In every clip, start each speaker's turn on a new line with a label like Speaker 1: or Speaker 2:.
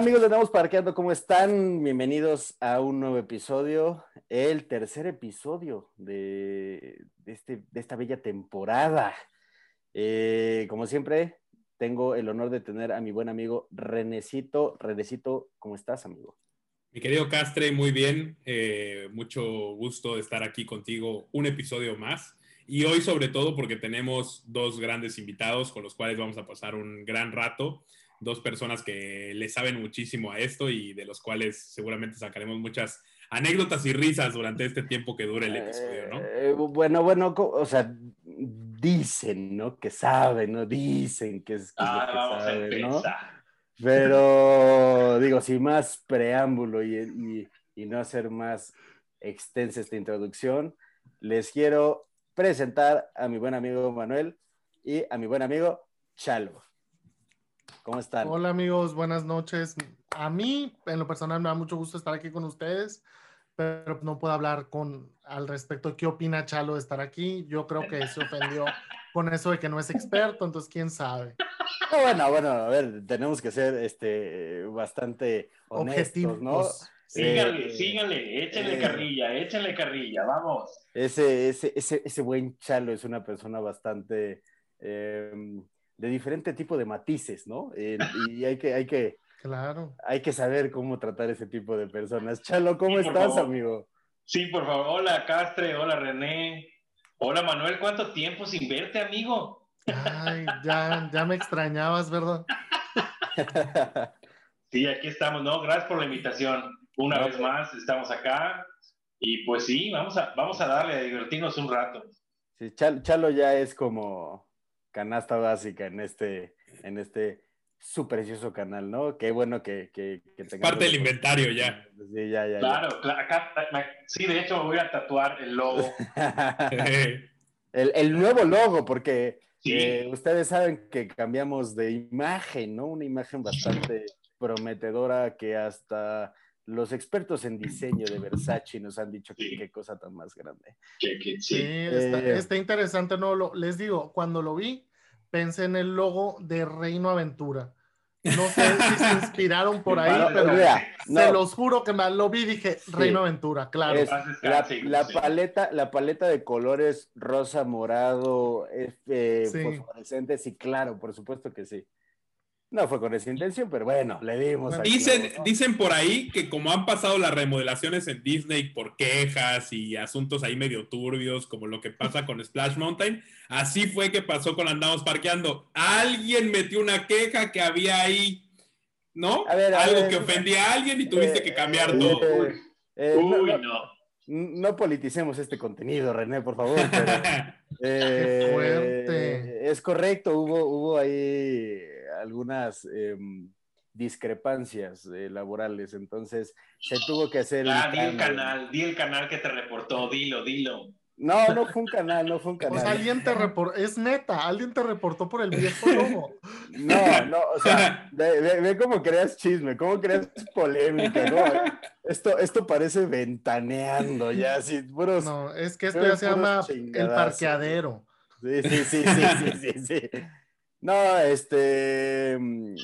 Speaker 1: amigos de Estamos Parqueando? ¿Cómo están? Bienvenidos a un nuevo episodio, el tercer episodio de, este, de esta bella temporada. Eh, como siempre, tengo el honor de tener a mi buen amigo Renecito. Renecito, ¿cómo estás, amigo?
Speaker 2: Mi querido Castre, muy bien. Eh, mucho gusto de estar aquí contigo un episodio más. Y hoy sobre todo porque tenemos dos grandes invitados con los cuales vamos a pasar un gran rato dos personas que le saben muchísimo a esto y de los cuales seguramente sacaremos muchas anécdotas y risas durante este tiempo que dure el episodio, ¿no?
Speaker 1: Eh, bueno, bueno, o sea, dicen, ¿no? Que saben, ¿no? Dicen que es, que,
Speaker 3: ah,
Speaker 1: saben, ¿no? Pero digo, sin más preámbulo y, y no hacer más extensa esta introducción, les quiero presentar a mi buen amigo Manuel y a mi buen amigo Chalo. ¿Cómo están?
Speaker 4: Hola amigos, buenas noches. A mí, en lo personal, me da mucho gusto estar aquí con ustedes, pero no puedo hablar con al respecto. ¿Qué opina Chalo de estar aquí? Yo creo que se ofendió con eso de que no es experto, entonces quién sabe.
Speaker 1: bueno, bueno, a ver, tenemos que ser este, bastante objetivos, ¿no?
Speaker 3: Síganle, eh, síganle, échenle eh, carrilla, échenle carrilla, vamos.
Speaker 1: Ese, ese, ese, ese buen Chalo es una persona bastante... Eh, de diferente tipo de matices, ¿no? y hay que, hay que,
Speaker 4: claro.
Speaker 1: hay que saber cómo tratar ese tipo de personas. Chalo, ¿cómo estás, amigo?
Speaker 3: Sí, por favor. Hola, Castre. Hola, René. Hola, Manuel. ¿Cuánto tiempo sin verte, amigo?
Speaker 4: Ay, ya, ya me extrañabas, ¿verdad?
Speaker 3: sí, aquí estamos, ¿no? Gracias por la invitación. Una vez pues. más, estamos acá. Y pues sí, vamos a, vamos a darle a divertirnos un rato.
Speaker 1: Sí, Chalo ya es como canasta básica en este, en este su precioso canal, ¿no? Qué bueno que, que,
Speaker 2: Parte del inventario ya.
Speaker 1: Sí, ya, ya.
Speaker 3: Claro, acá, sí, de hecho voy a tatuar el logo.
Speaker 1: el, el, nuevo logo, porque eh, ustedes saben que cambiamos de imagen, ¿no? Una imagen bastante prometedora que hasta los expertos en diseño de Versace nos han dicho que qué cosa tan más grande.
Speaker 4: sí, eh, está, interesante, no, lo, les digo, cuando lo vi, pensé en el logo de Reino Aventura. No sé si se inspiraron por ahí, pero se los juro que me lo vi y dije Reino Aventura, claro.
Speaker 1: la, paleta, la paleta de colores rosa, morado, eh, fosforescente, sí, claro, por supuesto que sí. No fue con esa intención, pero bueno, le dimos.
Speaker 2: Dicen, dicen por ahí que como han pasado las remodelaciones en Disney por quejas y asuntos ahí medio turbios, como lo que pasa con Splash Mountain, así fue que pasó con Andamos Parqueando. Alguien metió una queja que había ahí, ¿no? Algo que ofendía a alguien y tuviste que cambiar eh, todo.
Speaker 1: Eh, Uy, no, no. politicemos este contenido, René, por favor. Pero, fuerte. Es correcto, hubo, hubo ahí algunas em, discrepancias eh, laborales, entonces se tuvo que hacer...
Speaker 3: Ah, di el canal, di el canal que te reportó, dilo, dilo.
Speaker 1: No, no fue un canal, no fue un pues
Speaker 4: canal. alguien te reportó, es neta, alguien te reportó por el viejo lobo.
Speaker 1: No, no, o sea, ve, cómo creas chisme, cómo creas polémica, ¿no? Esto, esto parece ventaneando ya, así, puros.
Speaker 4: No, es que esto ya se llama el parqueadero.
Speaker 1: Sí, sí, sí, sí, sí, sí. sí. No, este. Mm,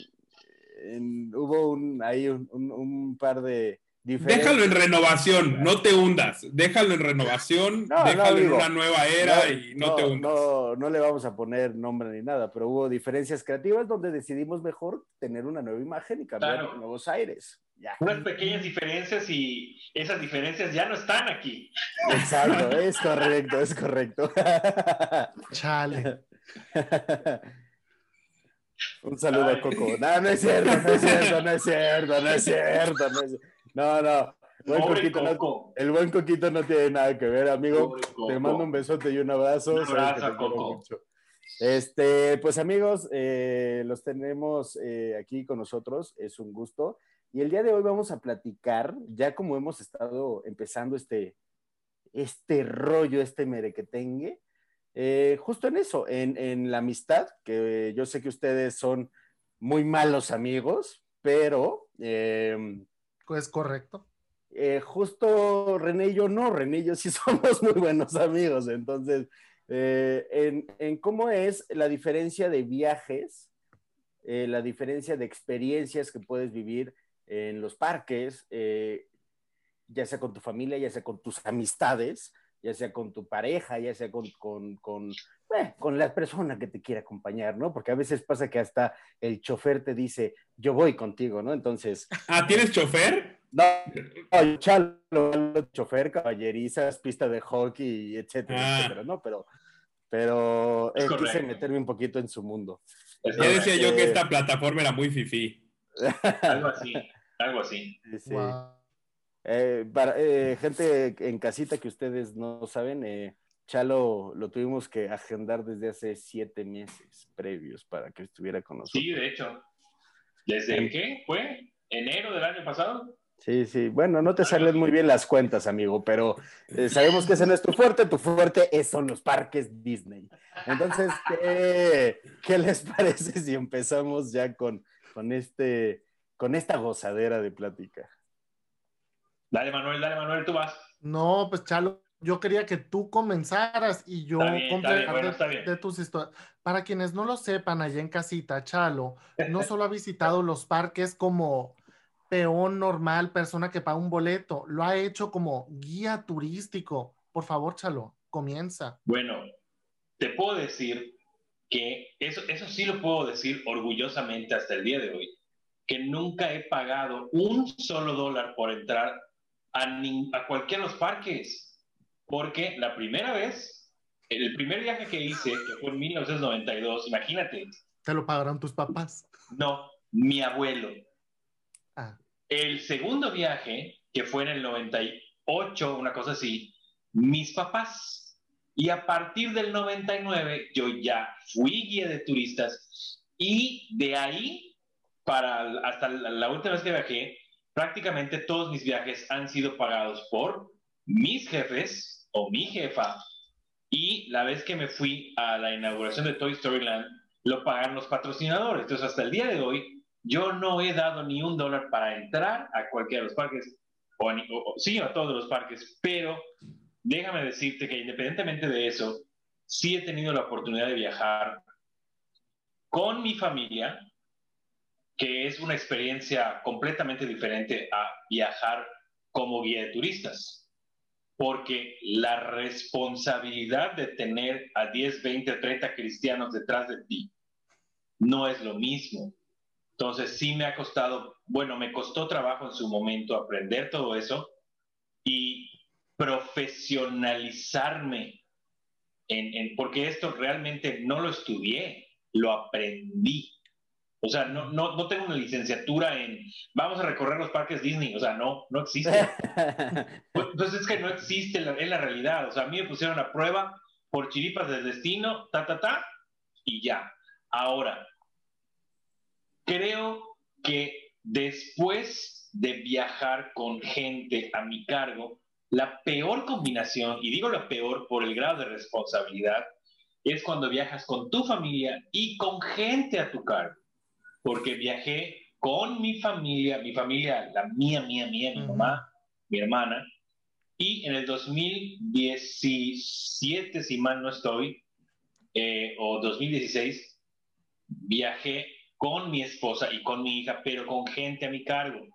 Speaker 1: hubo un, ahí un, par de.
Speaker 2: Déjalo en renovación, no te hundas. Déjalo en renovación, déjalo en una nueva era y no, te hundas.
Speaker 1: No, no le vamos a poner nombre ni nada, pero hubo diferencias creativas donde decidimos mejor tener una nueva imagen y cambiar nuevos aires.
Speaker 3: Ya. Unas pequeñas diferencias y esas diferencias ya no están aquí.
Speaker 1: Exacto, es correcto, es correcto.
Speaker 4: Chale.
Speaker 1: Un saludo a Coco. No, no es cierto, no es cierto, no es cierto, no es cierto. No, no. el buen Coquito no tiene nada que ver, amigo. Te mando un besote y un abrazo.
Speaker 3: Un abrazo, Coco.
Speaker 1: Este, pues amigos, eh, los tenemos eh, aquí con nosotros, es un gusto. Y el día de hoy vamos a platicar, ya como hemos estado empezando este, este rollo, este merequetengue, eh, justo en eso, en, la amistad, que yo sé que ustedes son muy malos amigos, pero...
Speaker 4: Eh, es correcto.
Speaker 1: Eh, justo René y yo no, René y yo sí somos muy buenos amigos, entonces, en, en, cómo es la diferencia de viajes, la diferencia de experiencias que puedes vivir en los parques, ya sea con tu familia, ya sea con tus amistades, ya sea con tu pareja, ya sea con, con, con, eh, con, la persona que te quiera acompañar, ¿no? Porque a veces pasa que hasta el chofer te dice, yo voy contigo, ¿no? Entonces...
Speaker 2: Ah, ¿tienes chofer?
Speaker 1: No, no chalo, chofer, caballerizas, pista de hockey, etcétera, ah. etcétera, ¿no? Pero, pero eh, quise meterme un poquito en su mundo.
Speaker 2: Ya decía yo que eh, esta plataforma era muy fifi.
Speaker 3: algo así, algo así.
Speaker 1: Sí, eh, para, eh, gente en casita que ustedes no saben, eh, Chalo lo tuvimos que agendar desde hace siete meses previos para que estuviera con nosotros.
Speaker 3: Sí, de hecho. ¿Desde qué? ¿Fue? ¿Enero del año pasado?
Speaker 1: Sí, sí. Bueno, no te salen muy bien las cuentas, amigo, pero sabemos que ese no es tu fuerte. Tu fuerte son los parques Disney. Entonces, ¿qué, ¿qué, les parece si empezamos ya con, con, este, con esta gozadera de plática?
Speaker 3: Dale, Manuel, dale, Manuel, tú vas.
Speaker 4: No, pues Chalo, yo quería que tú comenzaras y yo
Speaker 3: de,
Speaker 4: de, tus historias. Para quienes no lo sepan, allá en casita, Chalo no solo ha visitado los parques como peón normal, persona que paga un boleto, lo ha hecho como guía turístico. Por favor, Chalo, comienza.
Speaker 3: Bueno, te puedo decir que eso, eso sí lo puedo decir orgullosamente hasta el día de hoy, que nunca he pagado un solo dólar por entrar a, cualquiera de los parques, porque la primera vez, el primer viaje que hice, que fue en 1992, imagínate.
Speaker 4: ¿Te lo pagaron tus papás?
Speaker 3: No, mi abuelo. Ah. El segundo viaje, que fue en el 98, una cosa así, mis papás. Y a partir del 99 yo ya fui guía de turistas y de ahí para hasta la última vez que viajé prácticamente todos mis viajes han sido pagados por mis jefes o mi jefa. Y la vez que me fui a la inauguración de Toy Story Land, lo pagaron los patrocinadores. Entonces, hasta el día de hoy, yo no he dado ni un dólar para entrar a cualquiera de los parques, o, sí, a todos los parques, pero déjame decirte que independientemente de eso, sí he tenido la oportunidad de viajar con mi familia, que es una experiencia completamente diferente a viajar como guía de turistas, porque la responsabilidad de tener a 10, 20, 30 cristianos detrás de ti no es lo mismo. Entonces sí me ha costado, bueno, me costó trabajo en su momento aprender todo eso y profesionalizarme, en, porque esto realmente no lo estudié, lo aprendí. O sea, no, no, no, tengo una licenciatura en vamos a recorrer los parques Disney. O sea, no, no existe. pues, pues, es que no existe la, la realidad. O sea, a mí me pusieron a prueba por chiripas del destino, ta, ta, ta, y ya. Ahora, creo que después de viajar con gente a mi cargo, la peor combinación, y digo la peor por el grado de responsabilidad, es cuando viajas con tu familia y con gente a tu cargo porque viajé con mi familia, mi familia, la mía, mía, mía, mi mamá, mi hermana, y en el 2017, si mal no estoy, eh, o 2016, viajé con mi esposa y con mi hija, pero con gente a mi cargo.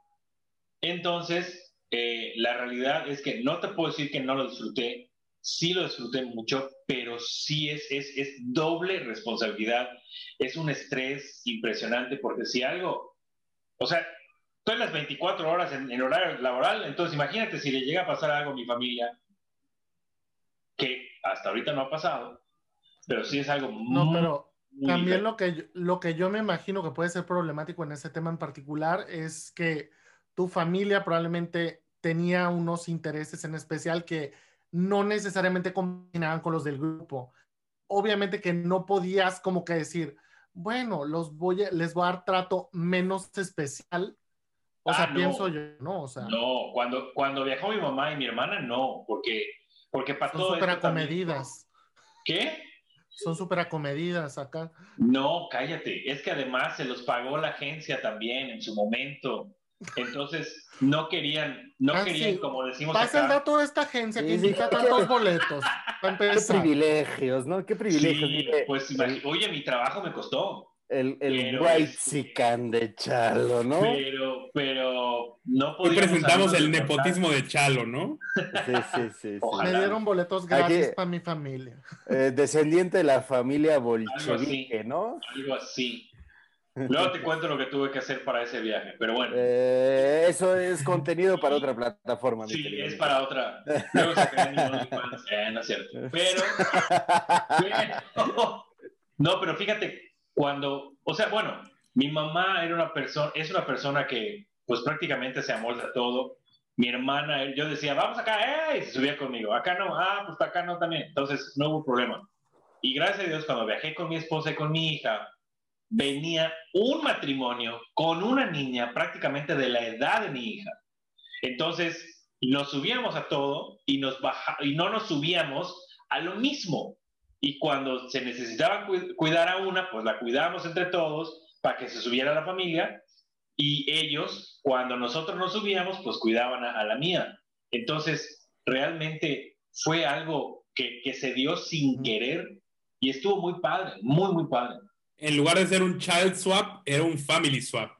Speaker 3: Entonces, eh, la realidad es que no te puedo decir que no lo disfruté, sí lo disfruté mucho, pero sí es, es, es doble responsabilidad, es un estrés impresionante, porque si algo, o sea, estoy las 24 horas en, horario laboral, entonces imagínate si le llega a pasar algo a mi familia, que hasta ahorita no ha pasado, pero sí es algo
Speaker 4: No, pero también lo que, lo que yo me imagino que puede ser problemático en ese tema en particular es que tu familia probablemente tenía unos intereses en especial que no necesariamente combinaban con los del grupo. Obviamente que no podías como que decir, bueno, los voy les voy a dar trato menos especial. O sea, ah, pienso yo, ¿no? O sea,
Speaker 3: no, cuando, cuando viajó mi mamá y mi hermana, no, porque, porque para
Speaker 4: todo. Súper acomedidas.
Speaker 3: ¿Qué?
Speaker 4: son súper acomedidas acá.
Speaker 3: No, cállate. Es que además se los pagó la agencia también en su momento. Entonces, no querían, no ah, querían, como decimos
Speaker 4: Pasa acá. el dato de esta agencia que indica tantos boletos.
Speaker 1: Qué privilegios, ¿no? Qué privilegios.
Speaker 3: pues, oye, mi trabajo me costó.
Speaker 1: El, el white sican de Chalo, ¿no?
Speaker 3: Pero, pero no
Speaker 2: Hoy presentamos el nepotismo de Chalo, ¿no?
Speaker 1: Sí, sí, sí.
Speaker 4: Me dieron boletos gratis para mi familia.
Speaker 1: Eh, descendiente de la familia bolchevique, ¿no?
Speaker 3: Algo así. Luego te cuento lo que tuve que hacer para ese viaje, pero bueno.
Speaker 1: Eh, eso es contenido para otra plataforma.
Speaker 3: Sí, es para otra. Luego eh, no es cierto. Pero, pero, no, pero fíjate, cuando, o sea, bueno, mi mamá era una persona, es una persona que pues prácticamente se amolda todo. Mi hermana, yo decía, vamos acá, ¡eh! se subía conmigo. Acá no, ah, pues acá no también. Entonces no hubo problema. Y gracias a Dios, cuando viajé con mi esposa y con mi hija, venía un matrimonio con una niña prácticamente de la edad de mi hija. Entonces, nos subíamos a todo y, nos baja, y no nos subíamos a lo mismo. Y cuando se necesitaba cuidar a una, pues la cuidábamos entre todos para que se subiera la familia. Y ellos, cuando nosotros nos subíamos, pues cuidaban a, la mía. Entonces, realmente fue algo que, que se dio sin querer y estuvo muy padre, muy, muy padre
Speaker 2: en lugar de ser un child swap, era un family swap.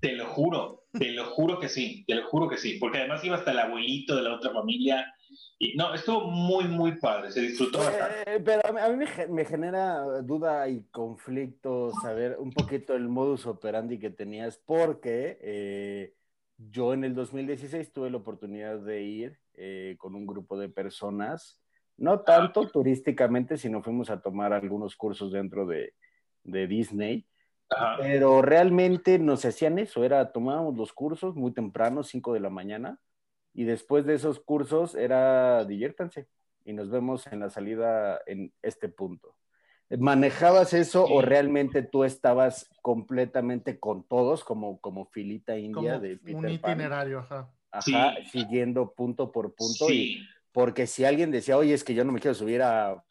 Speaker 3: Te lo juro, te lo juro que sí, te lo juro que sí, porque además iba hasta el abuelito de la otra familia. Y no, estuvo muy, muy padre, se disfrutó bastante.
Speaker 1: Eh, pero a mí, me, genera duda y conflicto saber un poquito el modus operandi que tenías, porque eh, yo en el 2016 tuve la oportunidad de ir eh, con un grupo de personas, no tanto turísticamente, sino fuimos a tomar algunos cursos dentro de, de Disney. Pero realmente nos hacían eso, era tomábamos los cursos muy temprano, 5 de la mañana, y después de esos cursos era diviértanse y nos vemos en la salida en este punto. ¿Manejabas eso o realmente tú estabas completamente con todos como, como filita india de
Speaker 4: Peter Un itinerario, ajá.
Speaker 1: Ajá, siguiendo punto por punto. Y, porque si alguien decía, oye, es que yo no me quiero subir a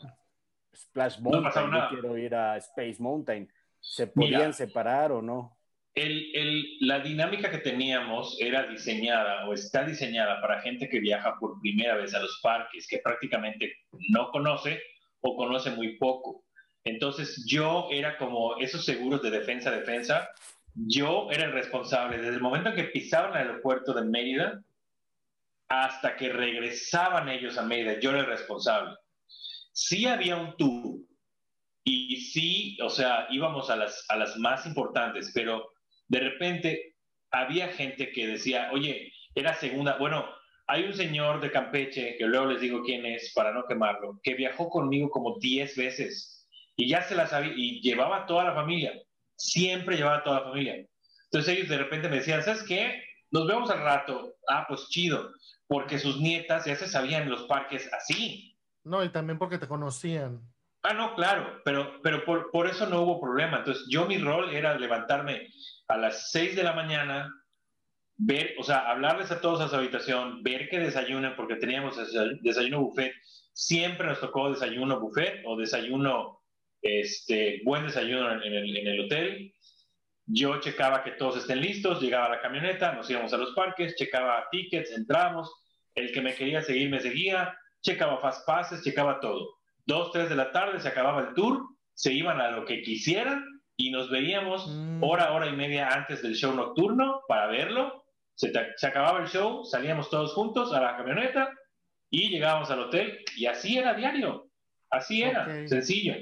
Speaker 1: Splash Mountain, no quiero ir a Space Mountain. ¿Se podían separar o no?
Speaker 3: El, el, la dinámica que teníamos era diseñada o está diseñada para gente que viaja por primera vez a los parques, que prácticamente no conoce o conoce muy poco. Entonces yo era como esos seguros de defensa-defensa, yo era el responsable desde el momento en que pisaban el aeropuerto de Mérida hasta que regresaban ellos a Mérida, yo era el responsable sí había un tour y sí, o sea, íbamos a las, a las más importantes, pero de repente había gente que decía, oye, era segunda, bueno, hay un señor de Campeche, que luego les digo quién es para no quemarlo, que viajó conmigo como 10 veces y ya se la sabía y llevaba toda la familia, siempre llevaba toda la familia. Entonces ellos de repente me decían, ¿sabes qué? Nos vemos al rato. Ah, pues chido, porque sus nietas ya se sabían los parques así.
Speaker 4: No, y también porque te conocían.
Speaker 3: Ah, no, claro, pero, pero por, por, eso no hubo problema. Entonces, yo mi rol era levantarme a las 6 de la mañana, ver, o sea, hablarles a todos a su habitación, ver que desayunen, porque teníamos desayuno buffet. Siempre nos tocó desayuno buffet o desayuno, este, buen desayuno en el, en el hotel. Yo checaba que todos estén listos, llegaba a la camioneta, nos íbamos a los parques, checaba tickets, entramos. El que me quería seguir me seguía checaba fast passes, checaba todo. Dos, tres de la tarde se acababa el tour, se iban a lo que quisieran y nos veíamos mm. hora, hora y media antes del show nocturno para verlo. Se, se, acababa el show, salíamos todos juntos a la camioneta y llegábamos al hotel y así era diario. Así era, sencillo.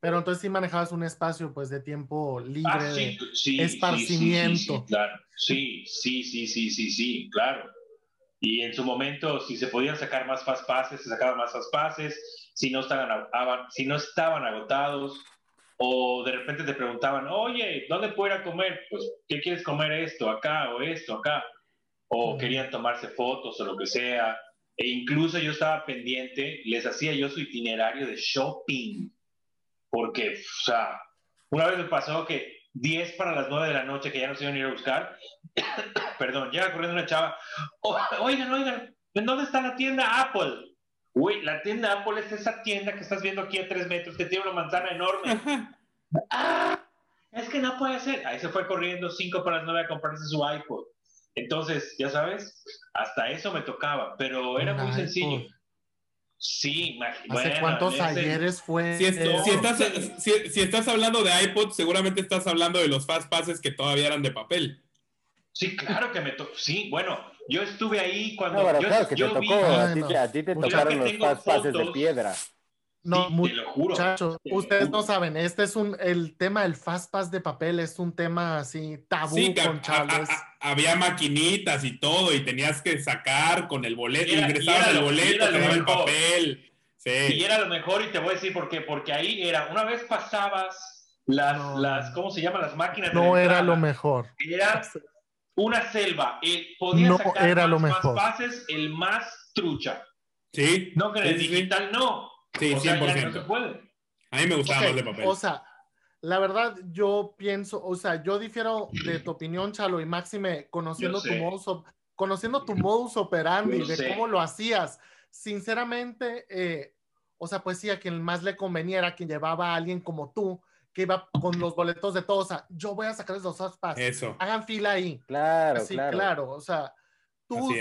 Speaker 4: Pero entonces sí manejabas un espacio pues de tiempo libre, ah, de esparcimiento.
Speaker 3: Sí, sí, sí, sí, sí, sí, claro. Y en su momento, si se podían sacar más fast passes, se sacaban más fast passes. Si no, estaban, si no estaban agotados, o de repente te preguntaban, oye, ¿dónde puedo ir a comer? Pues, ¿qué quieres comer esto, acá o esto, acá? O querían tomarse fotos o lo que sea. E incluso yo estaba pendiente, les hacía yo su itinerario de shopping. Porque, o sea, una vez me pasó que 10 para las 9 de la noche que ya no se iban a ir a buscar. Perdón, llega corriendo una chava. Oh, oigan, oigan, ¿en dónde está la tienda Apple? Uy, la tienda Apple es esa tienda que estás viendo aquí a tres metros, que tiene una manzana enorme. ¡Ah! Es que no puede ser. Ahí se fue corriendo cinco para las nueve a comprarse su iPod. Entonces, ya sabes, hasta eso me tocaba, pero era muy sencillo. Sí,
Speaker 4: ¿Hace cuántos ayeres fue?
Speaker 2: Si, estás, si, estás, hablando de iPod, seguramente estás hablando de los fast passes que todavía eran de papel.
Speaker 3: Sí, claro que me tocó. Sí, bueno, yo estuve ahí cuando.
Speaker 1: No, yo, claro que te tocó. a, ti, te tocaron los fast passes de piedra.
Speaker 4: No, muchachos, ustedes no saben, este es un, el tema del fast pass de papel es un tema así tabú con Charles.
Speaker 2: había maquinitas y todo y tenías que sacar con el boleto, ingresabas el boleto, te daba el papel. Sí.
Speaker 3: Y era lo mejor y te voy a decir por qué, porque ahí era, una vez pasabas las, las ¿cómo se llaman? Las máquinas.
Speaker 4: No era lo mejor.
Speaker 3: Era una selva. Eh, podías no sacar era lo mejor. más pases, el más trucha.
Speaker 2: Sí.
Speaker 3: No que en el digital no.
Speaker 2: Sí, 100%. A mí me gustaba más de papel.
Speaker 4: O sea, la verdad, yo pienso, o sea, yo difiero de tu opinión, Chalo, y Máxime, conociendo tu modus, conociendo tu modus operandi, de cómo lo hacías. Sinceramente, eh, o sea, pues sí, a quien más le convenía era quien llevaba a alguien como tú, que iba con los boletos de todos. O sea, yo voy a sacar esos dos
Speaker 2: Eso.
Speaker 4: Hagan fila ahí.
Speaker 1: Claro,
Speaker 4: sí, claro. O sea, tus,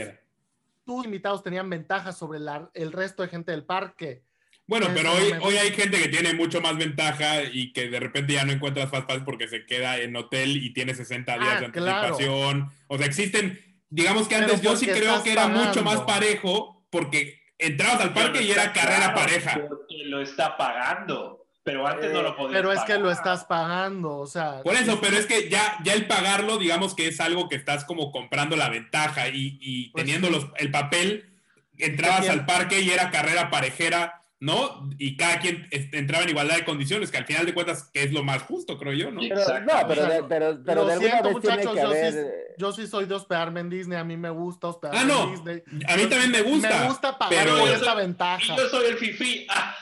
Speaker 4: tus invitados tenían ventajas sobre el resto de gente del parque.
Speaker 2: Bueno, pero hoy, hoy hay gente que tiene mucho más ventaja y que de repente ya no encuentras Fast Pass porque se queda en hotel y tiene 60 días ah, de anticipación. O sea, existen, digamos que antes yo sí creo que era mucho más parejo porque entrabas al parque y era carrera pareja.
Speaker 3: Porque lo está pagando. Pero antes no lo podías
Speaker 4: Pero es que lo estás pagando, o sea.
Speaker 2: Por eso, pero es que ya, ya el pagarlo, digamos que es algo que estás como comprando la ventaja y, y pues teniendo los, el papel, entrabas al parque y era carrera parejera ¿no? Y cada quien entraba en igualdad de condiciones, que al final de cuentas que es lo más justo, creo yo, ¿no?
Speaker 1: Pero, no, pero, pero, pero de alguna vez tiene que haber...
Speaker 4: sí, yo sí soy de hospedarme en Disney, a mí me gusta hospedarme
Speaker 2: ah, no. en Disney. A mí también me gusta.
Speaker 4: Me gusta pagar pero... esa ventaja.
Speaker 3: Y yo soy el fifi.
Speaker 1: Ah.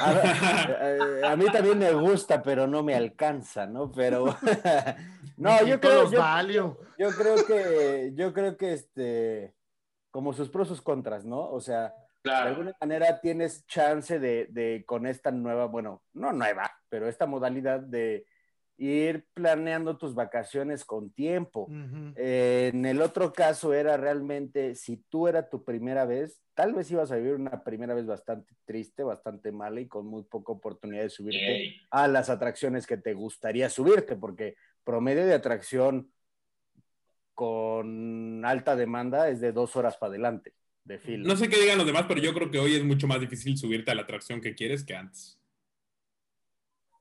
Speaker 1: A, a, mí también me gusta, pero no me alcanza, ¿no? Pero no, yo creo, yo, yo creo que yo creo que este como sus pros sus contras, ¿no? O sea, de alguna manera tienes chance de, con esta nueva, bueno, no nueva, pero esta modalidad de ir planeando tus vacaciones con tiempo. en el otro caso era realmente, si tú era tu primera vez, tal vez ibas a vivir una primera vez bastante triste, bastante mala y con muy poca oportunidad de subirte a las atracciones que te gustaría subirte, porque promedio de atracción con alta demanda es de dos horas para adelante.
Speaker 2: No sé qué digan los demás, pero yo creo que hoy es mucho más difícil subirte a la atracción que quieres que antes.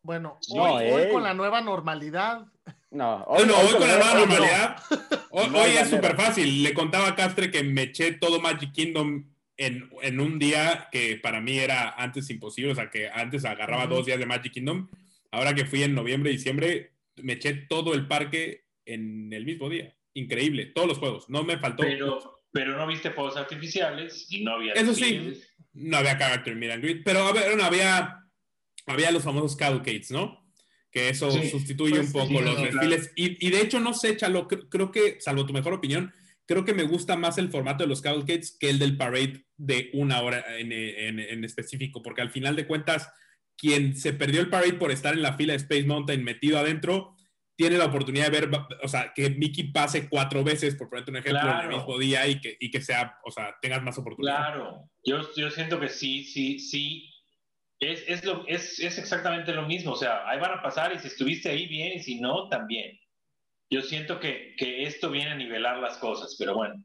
Speaker 4: Bueno, hoy, con la nueva normalidad.
Speaker 1: No,
Speaker 2: hoy, no, hoy, con, la nueva normalidad. Hoy, es súper fácil. Le contaba a Castre que me eché todo Magic Kingdom en, en, un día que para mí era antes imposible. O sea, que antes agarraba dos días de Magic Kingdom. Ahora que fui en noviembre, diciembre, me eché todo el parque en el mismo día. Increíble, todos los juegos. No me faltó.
Speaker 3: Pero, pero no viste fuegos artificiales y no había.
Speaker 2: Eso sí, no había character meet and greet, pero había, había los famosos cavalcades, ¿no? Que eso sustituye un poco los desfiles. Y, de hecho, no sé, Chalo, creo, que, salvo tu mejor opinión, creo que me gusta más el formato de los cavalcades que el del parade de una hora en, en específico, porque al final de cuentas, quien se perdió el parade por estar en la fila de Space Mountain metido adentro, tiene la oportunidad de ver, o sea, que Mickey pase cuatro veces, por ponerte un ejemplo, en el mismo día y que, y que sea, o sea, tengas más oportunidad.
Speaker 3: Claro, yo, yo siento que sí, sí, sí. Es, es, lo, es, es exactamente lo mismo, o sea, ahí van a pasar y si estuviste ahí bien y si no, también. Yo siento que, que esto viene a nivelar las cosas, pero bueno.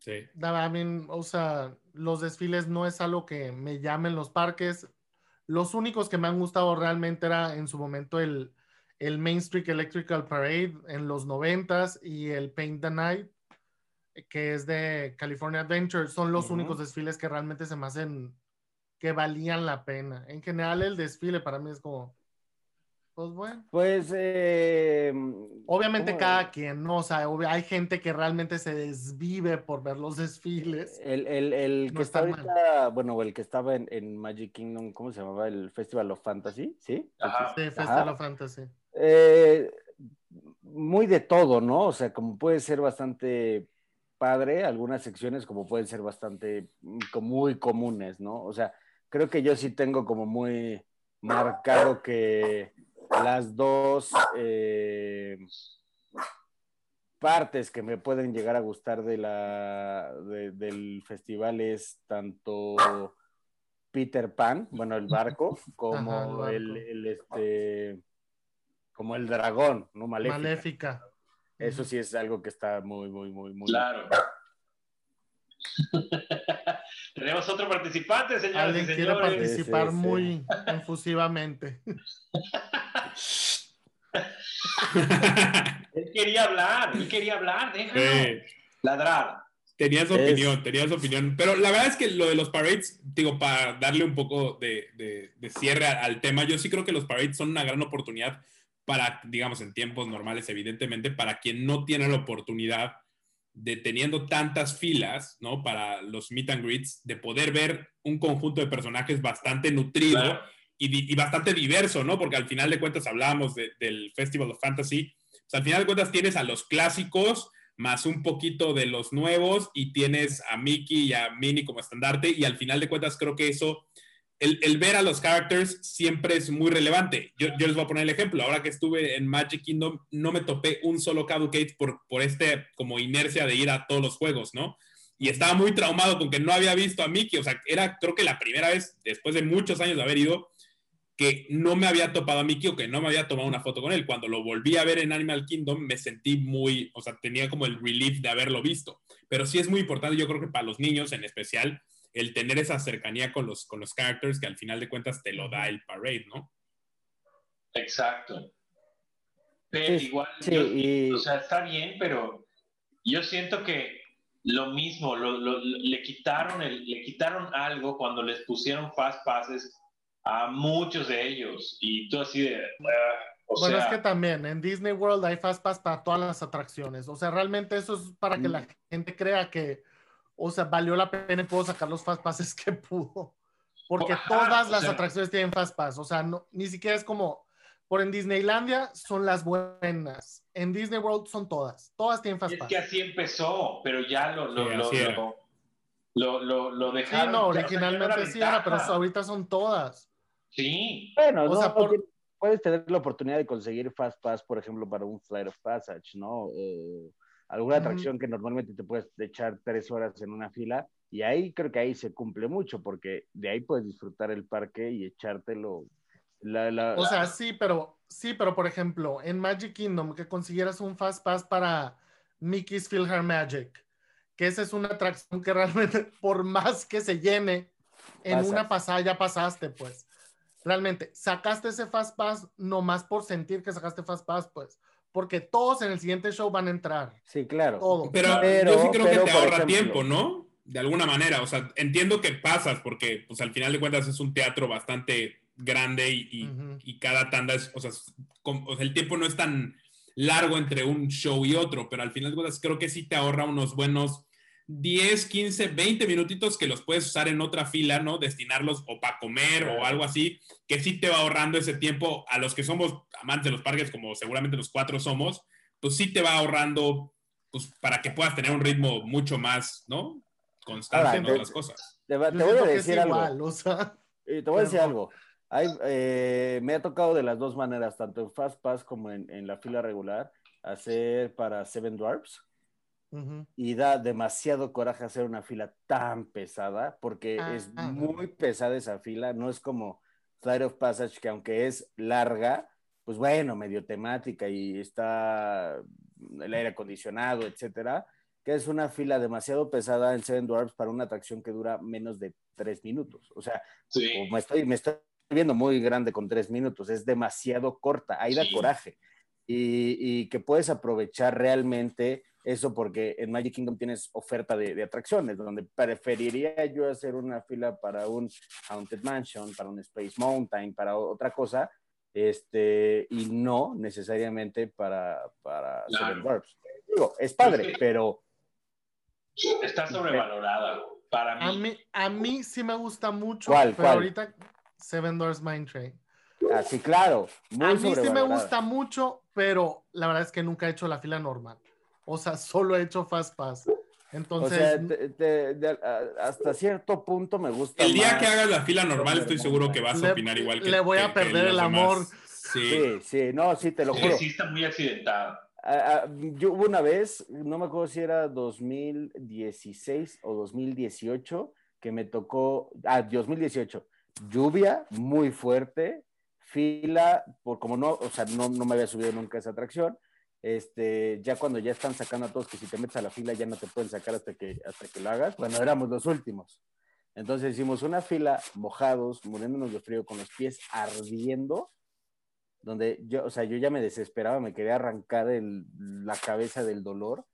Speaker 2: Sí.
Speaker 4: I mean, o sea, los desfiles no es algo que me llamen los parques. Los únicos que me han gustado realmente era en su momento el, el Main Street Electrical Parade en los noventas y el Paint the Night, que es de California Adventure, son los únicos desfiles que realmente se me hacen que valían la pena. En general, el desfile para mí es como, pues bueno.
Speaker 1: Pues, eh,
Speaker 4: obviamente cada quien, ¿no? O sea, hay gente que realmente se desvive por ver los desfiles.
Speaker 1: El, el, el que está ahorita, bueno, el que estaba en, Magic Kingdom, ¿cómo se llamaba? El Festival of Fantasy, ¿sí?
Speaker 4: Sí, Festival of Fantasy.
Speaker 1: Eh, muy de todo, ¿no? O sea, como puede ser bastante padre, algunas secciones como pueden ser bastante, mm, muy comunes, ¿no? O sea, creo que yo sí tengo como muy marcado que las dos eh, partes que me pueden llegar a gustar de la, del festival es tanto Peter Pan, bueno, el barco, como el, este, como el dragón, ¿no? Maléfica. Maléfica. Eso sí es algo que está muy, muy, muy, muy.
Speaker 3: Claro. Tenemos otro participante, señores.
Speaker 4: Alguien quiere participar muy enfusivamente.
Speaker 3: él quería hablar, él quería hablar, déjalo. Ladrar.
Speaker 2: Tenía su opinión, tenía su opinión. Pero la verdad es que lo de los parades, digo, para darle un poco de, de cierre al tema, yo sí creo que los parades son una gran oportunidad para, digamos, en tiempos normales, evidentemente, para quien no tiene la oportunidad de teniendo tantas filas, ¿no? Para los meet and greets, de poder ver un conjunto de personajes bastante nutrido y, bastante diverso, ¿no? Porque al final de cuentas hablábamos del Festival of Fantasy, pues al final de cuentas tienes a los clásicos más un poquito de los nuevos y tienes a Mickey y a Minnie como estandarte y al final de cuentas creo que eso el, ver a los characters siempre es muy relevante. Yo, les voy a poner el ejemplo. Ahora que estuve en Magic Kingdom, no me topé un solo Caducate por, por este como inercia de ir a todos los juegos, ¿no? Y estaba muy traumado con que no había visto a Mickey. O sea, era creo que la primera vez, después de muchos años de haber ido, que no me había topado a Mickey o que no me había tomado una foto con él. Cuando lo volví a ver en Animal Kingdom, me sentí muy, o sea, tenía como el relief de haberlo visto. Pero sí es muy importante, yo creo que para los niños en especial, el tener esa cercanía con los, con los characters que al final de cuentas te lo da el parade, ¿no?
Speaker 3: Exacto. Pero igual, o sea, está bien, pero yo siento que lo mismo, le, quitaron el, le quitaron algo cuando les pusieron fast passes a muchos de ellos y tú así de...
Speaker 4: Ah, bueno, es que también en Disney World hay fast pass para todas las atracciones, o sea, realmente eso es para que la gente crea que o sea, valió la pena y pudo sacar los fast passes que pudo. Porque todas las atracciones tienen fast pass. O sea, no, ni siquiera es como, por en Disneylandia son las buenas. En Disney World son todas. Todas tienen fast pass.
Speaker 3: Es que así empezó, pero ya lo, lo, lo, lo, dejaron. Sí, no,
Speaker 4: originalmente sí era, pero ahorita son todas.
Speaker 3: Sí.
Speaker 1: Bueno, o sea, puedes tener la oportunidad de conseguir fast pass, por ejemplo, para un Flight of Passage, ¿no? Eh, alguna atracción que normalmente te puedes echar tres horas en una fila y ahí creo que ahí se cumple mucho porque de ahí puedes disfrutar el parque y echártelo.
Speaker 4: o sea, sí, pero sí, pero por ejemplo, en Magic Kingdom que consiguieras un Fast Pass para Mickey's Her Magic, que esa es una atracción que realmente por más que se llene en una pasada ya pasaste, pues. Realmente, sacaste ese Fast Pass nomás por sentir que sacaste Fast Pass, pues porque todos en el siguiente show van a entrar.
Speaker 1: Sí, claro.
Speaker 2: Pero, yo sí creo que te ahorra tiempo, ¿no? De alguna manera. O sea, entiendo que pasas, porque pues al final de cuentas es un teatro bastante grande y, cada tanda es, o sea, el tiempo no es tan largo entre un show y otro, pero al final de cuentas creo que sí te ahorra unos buenos 10, 15, 20 minutitos que los puedes usar en otra fila, ¿no? Destinarlos o para comer o algo así, que sí te va ahorrando ese tiempo a los que somos amantes de los parques, como seguramente los cuatro somos, pues sí te va ahorrando, pues para que puedas tener un ritmo mucho más, ¿no? Constante en las cosas.
Speaker 1: Te, voy a decir algo. te voy a decir algo. me ha tocado de las dos maneras, tanto en Fast Pass como en, en la fila regular, hacer para Seven Dwarfs y da demasiado coraje hacer una fila tan pesada, porque ah, es muy pesada esa fila, no es como Flight of Passage, que aunque es larga, pues bueno, medio temática y está el aire acondicionado, etcétera, que es una fila demasiado pesada en Seven Dwarfs para una atracción que dura menos de tres minutos. O sea, me, estoy, me estoy viendo muy grande con tres minutos, es demasiado corta, ahí da coraje. Y, y, que puedes aprovechar realmente eso porque en Magic Kingdom tienes oferta de, atracciones, donde preferiría yo hacer una fila para un Haunted Mansion, para un Space Mountain, para otra cosa, este, y no necesariamente para, para Seven Dwarfs. Digo, es padre, pero...
Speaker 3: Está sobrevalorada para mí.
Speaker 4: A mí, a mí sí me gusta mucho, pero ahorita Seven Dwarfs Mine Train.
Speaker 1: Ah, sí, claro.
Speaker 4: a mí sí me gusta mucho, pero la verdad es que nunca he hecho la fila normal. O sea, solo he hecho Fast Pass. Entonces,
Speaker 1: hasta cierto punto me gusta.
Speaker 2: El día que hagas la fila normal, estoy seguro que vas a opinar igual que.
Speaker 4: Le voy a perder el amor.
Speaker 1: Sí. sí, no, sí, te lo juro.
Speaker 3: Sí, está muy accidentado.
Speaker 1: yo hubo una vez, no me acuerdo si era 2016 o 2018, que me tocó, ah, 2018, lluvia muy fuerte, fila, por como no, o sea, no, no me había subido nunca esa atracción, este, ya cuando ya están sacando a todos que si te metes a la fila ya no te pueden sacar hasta que, hasta que lo hagas, bueno, éramos los últimos. Entonces hicimos una fila mojados, muriéndonos de frío, con los pies ardiendo, donde yo, o sea, yo ya me desesperaba, me quería arrancar la cabeza del dolor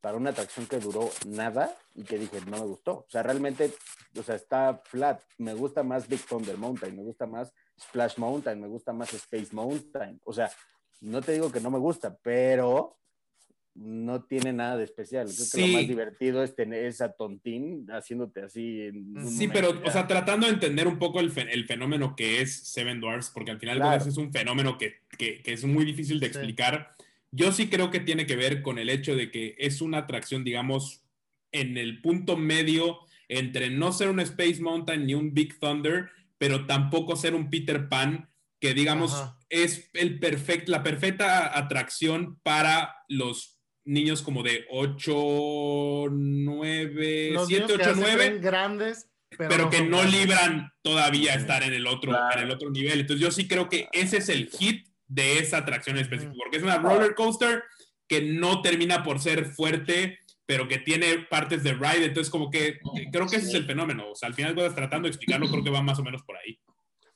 Speaker 1: para una atracción que duró nada y que dije, no me gustó. O sea, realmente, o sea, está flat. Me gusta más Big Thunder Mountain, me gusta más Splash Mountain, me gusta más Space Mountain. O sea, no te digo que no me gusta, pero no tiene nada de especial. Creo que lo más divertido es tener esa tontín haciéndote así.
Speaker 2: sí, pero, o sea, tratando de entender un poco el, fenómeno que es Seven Dwarfs, porque al final es un fenómeno que, es muy difícil de explicar. Yo sí creo que tiene que ver con el hecho de que es una atracción, digamos, en el punto medio entre no ser un Space Mountain ni un Big Thunder, pero tampoco ser un Peter Pan que digamos es el perfect, la perfecta atracción para los niños como de 8, 9, 7, 8, 9.
Speaker 4: grandes,
Speaker 2: pero, que no libran todavía estar en el, otro, en el otro nivel. Entonces yo sí creo que ese es el hit de esa atracción específica, porque es una roller coaster que no termina por ser fuerte, pero que tiene partes de ride. Entonces como que creo que ese es el fenómeno. O sea, al final tratando de explicarlo, creo que va más o menos por ahí.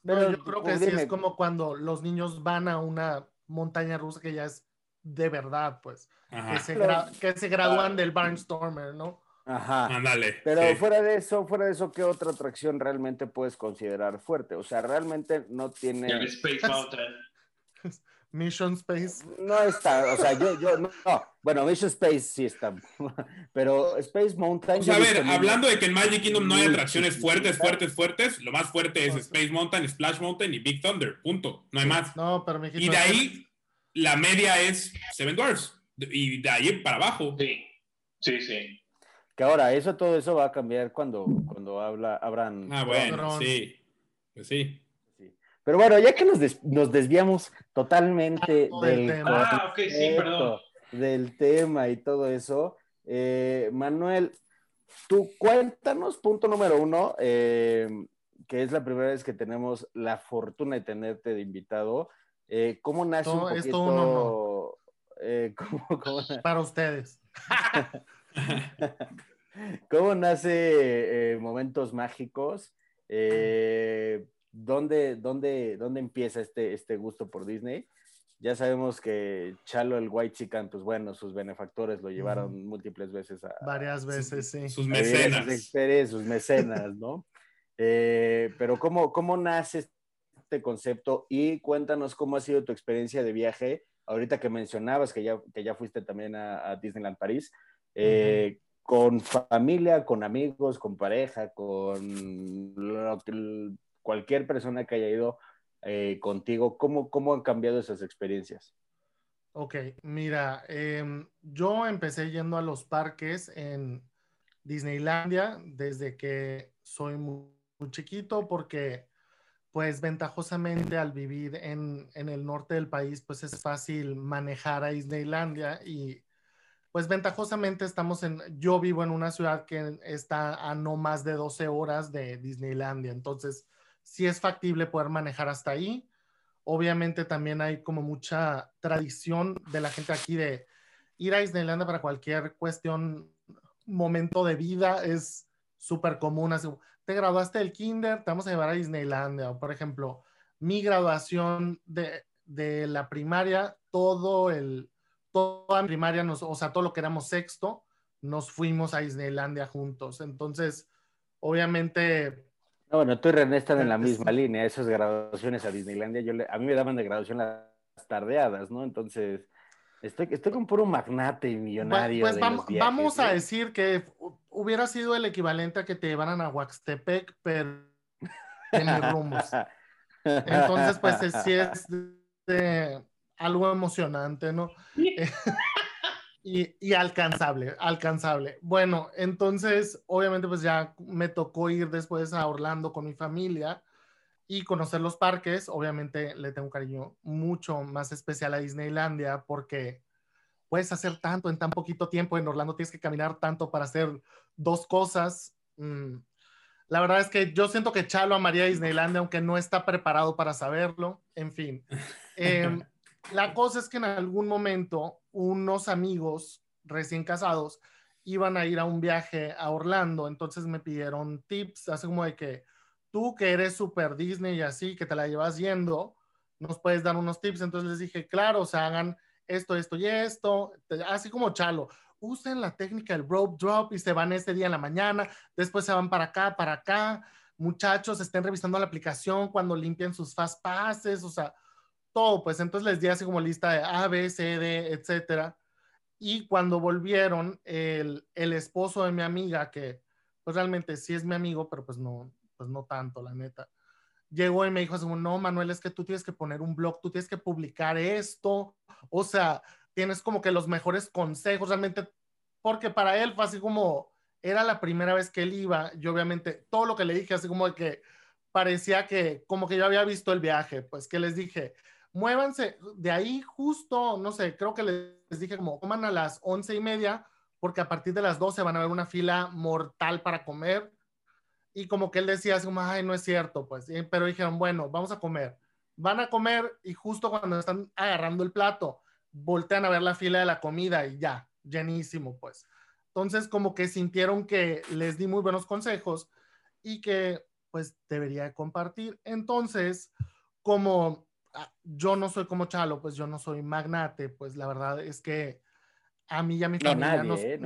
Speaker 4: Pero yo creo que sí es como cuando los niños van a una montaña rusa que ya es de verdad, pues, que se, que se, gradúan del Barnstormer, ¿no?
Speaker 1: Ajá.
Speaker 2: Ándale.
Speaker 1: Pero fuera de eso, fuera de eso, ¿qué otra atracción realmente puedes considerar fuerte? O sea, realmente no tiene.
Speaker 3: El Space Mountain.
Speaker 4: Mission Space.
Speaker 1: No está, o sea, yo, yo, no, bueno, Mission Space sí está, pero Space Mountain.
Speaker 2: O a ver, hablando de que en Magic Kingdom no hay atracciones fuertes, fuertes, fuertes, lo más fuerte es Space Mountain, Splash Mountain y Big Thunder, punto, no hay más.
Speaker 4: No, pero
Speaker 2: Y de ahí, la media es Seven Dwarfs, y de ahí para abajo.
Speaker 3: Sí, sí, sí.
Speaker 1: Que ahora, eso, todo eso va a cambiar cuando, cuando habla, abran.
Speaker 2: Ah, bueno, sí, pues sí.
Speaker 1: Pero bueno, ya que nos, desviamos totalmente
Speaker 3: ah, del, tema. Ah, sí,
Speaker 1: del tema y todo eso, eh, Manuel, tú cuéntanos, punto número uno, eh, que es la primera vez que tenemos la fortuna de tenerte de invitado. Eh, ¿Cómo nace un poquito?
Speaker 4: Para ustedes.
Speaker 1: ¿Cómo nace Momentos Mágicos? ¿Dónde, dónde, dónde empieza este, este gusto por Disney? Ya sabemos que Chalo el White Chicken, pues bueno, sus benefactores lo llevaron múltiples veces a...
Speaker 4: Varias veces, sí.
Speaker 2: Sus mecenas.
Speaker 1: Sus mecenas, ¿no? Eh, pero ¿cómo, ¿cómo nace este concepto? Y cuéntanos cómo ha sido tu experiencia de viaje, ahorita que mencionabas que ya, que ya fuiste también a, Disneyland París, eh, con familia, con amigos, con pareja, con lo que, cualquier persona que haya ido eh, contigo, ¿cómo, ¿cómo han cambiado esas experiencias?
Speaker 4: Ok, mira, em, yo empecé yendo a los parques en Disneylandia desde que soy muy, chiquito porque pues ventajosamente al vivir en, en, el norte del país pues es fácil manejar a Disneylandia y pues ventajosamente estamos en, yo vivo en una ciudad que está a no más de 12 horas de Disneylandia, entonces si es factible poder manejar hasta ahí. Obviamente también hay como mucha tradición de la gente aquí de ir a Disneyland para cualquier cuestión, momento de vida, es súper común. Así, te graduaste del kinder, te vamos a llevar a Disneylandia. por ejemplo, mi graduación de, de la primaria, todo el, toda la primaria, nos, o sea, todo lo que éramos sexto, nos fuimos a Disneylandia juntos. Entonces, obviamente,
Speaker 1: no, bueno, tú y René están en la misma línea. Esas graduaciones a Disneylandia, yo a mí me daban de graduación las tardeadas, ¿no? Entonces, estoy, estoy con puro magnate y millonario.
Speaker 4: Pues, vamos, vamos a decir que hubiera sido el equivalente a que te llevaran a Huaxtepec, pero en rumbos. Entonces, pues sí es algo emocionante, ¿no? Y, y, alcanzable, alcanzable. Bueno, entonces, obviamente, pues ya me tocó ir después a Orlando con mi familia y conocer los parques. Obviamente le tengo un cariño mucho más especial a Disneylandia porque puedes hacer tanto en tan poquito tiempo. En Orlando tienes que caminar tanto para hacer dos cosas. Mm, la verdad es que yo siento que Chalo amaría Disneylandia, aunque no está preparado para saberlo. En fin. Em, la cosa es que en algún momento unos amigos recién casados iban a ir a un viaje a Orlando, entonces me pidieron tips, así como de que tú que eres super Disney y así, que te la llevas yendo, nos puedes dar unos tips. Entonces les dije, claro, o sea, hagan esto, esto y esto, así como Chalo, usen la técnica del rope drop y se van ese día en la mañana, después se van para acá, para acá. Muchachos, estén revisando la aplicación cuando limpian sus fast passes, o sea, todo, pues entonces les di así como lista de A, B, C, D, etcétera. Y cuando volvieron, el, el esposo de mi amiga, que pues realmente sí es mi amigo, pero pues no, pues no tanto, la neta. Llegó y me dijo así no, Manuel, es que tú tienes que poner un blog, tú tienes que publicar esto, o sea, tienes como que los mejores consejos, realmente, porque para él fue así como, era la primera vez que él iba, y obviamente todo lo que le dije, así como de que parecía que, como que yo había visto el viaje, pues que les dije, muévanse de ahí justo, no sé, creo que les dije como coman a las once y media, porque a partir de las doce van a haber una fila mortal para comer. Y como que él decía así como, ay, no es cierto, pues, pero dijeron, bueno, vamos a comer. Van a comer y justo cuando están agarrando el plato, voltean a ver la fila de la comida y ya, llenísimo, pues. Entonces, como que sintieron que les di muy buenos consejos y que, pues, debería compartir. Entonces, como yo no soy como Chalo, pues yo no soy magnate, pues la verdad es que a mí y a mi familia
Speaker 1: eh,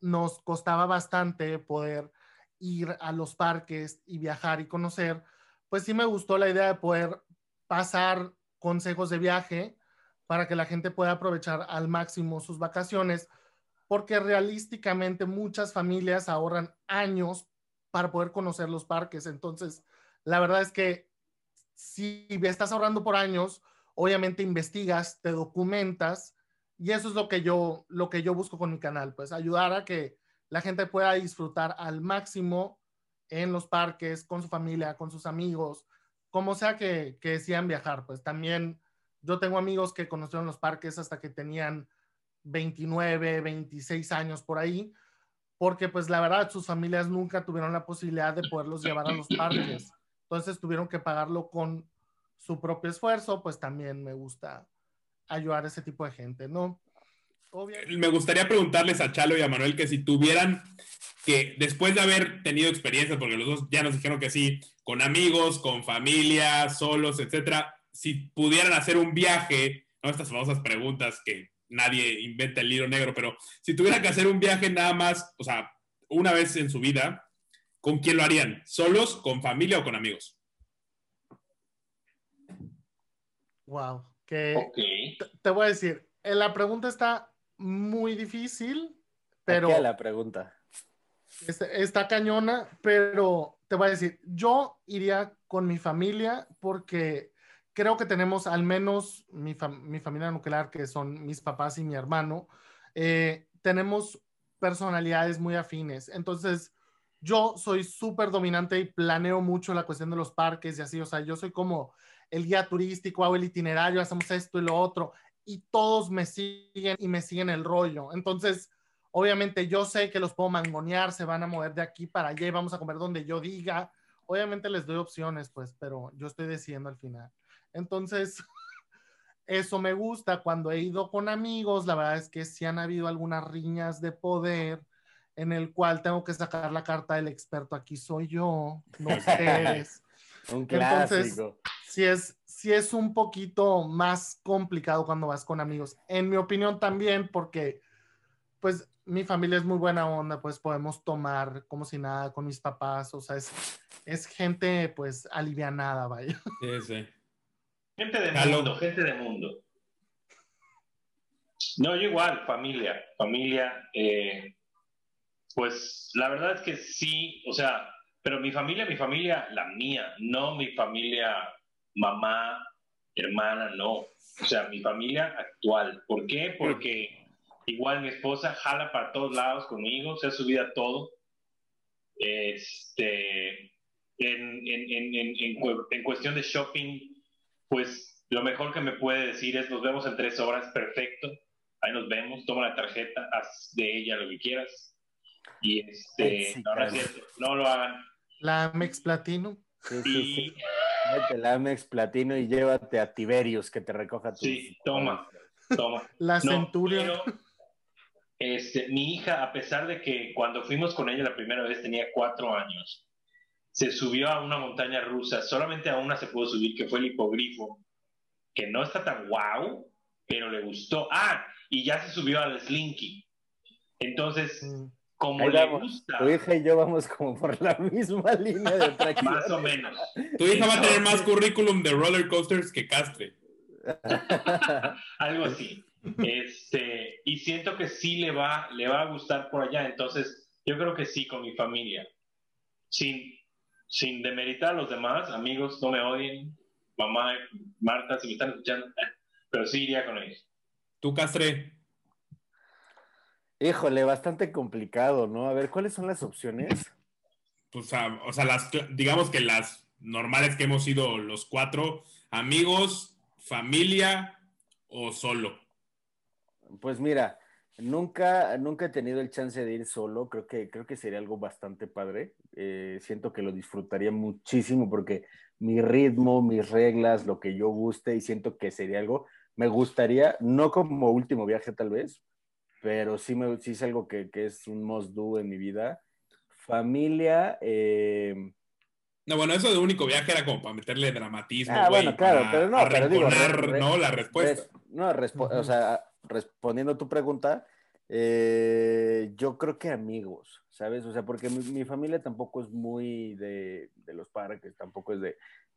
Speaker 4: nos, costaba bastante poder ir a los parques y viajar y conocer. Pues sí me gustó la idea de poder pasar consejos de viaje para que la gente pueda aprovechar al máximo sus vacaciones, porque realísticamente muchas familias ahorran años para poder conocer los parques. Entonces, la verdad es que si estás ahorrando por años, obviamente investigas, te documentas y eso es lo que yo, lo que yo busco con mi canal, pues ayudar a que la gente pueda disfrutar al máximo en los parques, con su familia, con sus amigos, como sea que, que viajar. Pues también yo tengo amigos que conocieron los parques hasta que tenían 29, 26 años por ahí, porque pues la verdad sus familias nunca tuvieron la posibilidad de poderlos llevar a los parques entonces tuvieron que pagarlo con su propio esfuerzo, pues también me gusta ayudar a ese tipo de gente, ¿no?
Speaker 2: Me gustaría preguntarles a Chalo y a Manuel que si tuvieran que, después de haber tenido experiencias, porque los dos ya nos dijeron que sí, con amigos, con familia, solos, etcétera, si pudieran hacer un viaje, ¿no? Estas famosas preguntas que nadie inventa el libro negro, pero si tuvieran que hacer un viaje nada más, o sea, una vez en su vida, ¿Con quién lo harían? ¿Solos, con familia o con amigos?
Speaker 4: Wow. Que te, voy a decir, eh, la pregunta está muy difícil, pero.
Speaker 1: ¿Qué la pregunta?
Speaker 4: Está, cañona, pero te voy a decir, yo iría con mi familia porque creo que tenemos al menos mi, familia nuclear, que son mis papás y mi hermano, eh, tenemos personalidades muy afines. Entonces, yo soy súper dominante y planeo mucho la cuestión de los parques y así, o sea, yo soy como el guía turístico, hago el itinerario, hacemos esto y lo otro, y todos me siguen y me siguen el rollo. Entonces, obviamente yo sé que los puedo mangonear, se van a mover de aquí para allá y vamos a comer donde yo diga. Obviamente les doy opciones, pues, pero yo estoy decidiendo al final. Entonces, eso me gusta. Cuando he ido con amigos, la verdad es que sí han habido algunas riñas de poder en el cual tengo que sacar la carta del experto. Aquí soy yo, no ustedes.
Speaker 1: un clásico. Entonces,
Speaker 4: sí es, sí es un poquito más complicado cuando vas con amigos. En mi opinión también, porque pues mi familia es muy buena onda, pues podemos tomar como si nada con mis papás, o sea, es, es gente pues alivianada, vaya.
Speaker 2: Sí, sí.
Speaker 3: Gente de mundo, gente de mundo. No, yo igual, familia, familia, eh, pues la verdad es que sí, o sea, pero mi familia, mi familia, la mía, no mi familia, mamá, hermana, no. O sea, mi familia actual. ¿Por qué? Porque Igual mi esposa jala para todos lados conmigo, se ha subido a todo. Este, en, en, en, en, cuestión de shopping, pues lo mejor que me puede decir es nos vemos en tres horas, perfecto. Ahí nos vemos, toma la tarjeta, haz de ella lo que quieras. Y este, no, es cierto, no lo hagan.
Speaker 4: La Amex Platino.
Speaker 1: Sí, sí, sí. la Amex Platino y llévate a Tiberius que te recoja tu.
Speaker 3: Sí, toma, toma.
Speaker 4: La Centuria.
Speaker 3: este, mi hija, a pesar de que cuando fuimos con ella la primera vez tenía cuatro años, se subió a una montaña rusa, solamente a una se pudo subir, que fue el hipogrifo, que no está tan guau, pero le gustó. Ah, y ya se subió al Slinky. Entonces, mm. Como le gusta.
Speaker 1: Tu hija y yo vamos como por la misma línea de práctica.
Speaker 3: más o menos.
Speaker 2: Tu hija va a tener más currículum de roller coasters que Castre.
Speaker 3: Algo así. Este, y siento que sí le va, le va a gustar por allá. Entonces, yo creo que sí, con mi familia. Sin, sin demeritar a los demás, amigos, no me odien. Mamá, Marta, si me están escuchando, pero sí iría con ellos.
Speaker 2: ¿Tú, Castre?
Speaker 1: Híjole, bastante complicado, ¿no? A ver, ¿cuáles son las opciones?
Speaker 2: Pues, o sea, las, digamos que las normales que hemos sido los cuatro, amigos, familia o solo.
Speaker 1: Pues mira, Nunca, nunca he tenido el chance de ir solo, creo que, creo que sería algo bastante padre. Eh, siento que lo disfrutaría muchísimo porque mi ritmo, mis reglas, lo que yo guste y siento que sería algo, me gustaría, no como último viaje tal vez, pero sí, me, sí es algo que, que es un must do en mi vida. Familia, eh,
Speaker 2: no, bueno, eso de único viaje era como para meterle dramatismo.
Speaker 1: Ah, bueno, claro, pero no, pero digo,
Speaker 2: ¿no? La respuesta.
Speaker 1: no, o sea, respondiendo a tu pregunta, eh, yo creo que amigos, ¿sabes? O sea, porque mi, familia tampoco es muy de, los parques, tampoco es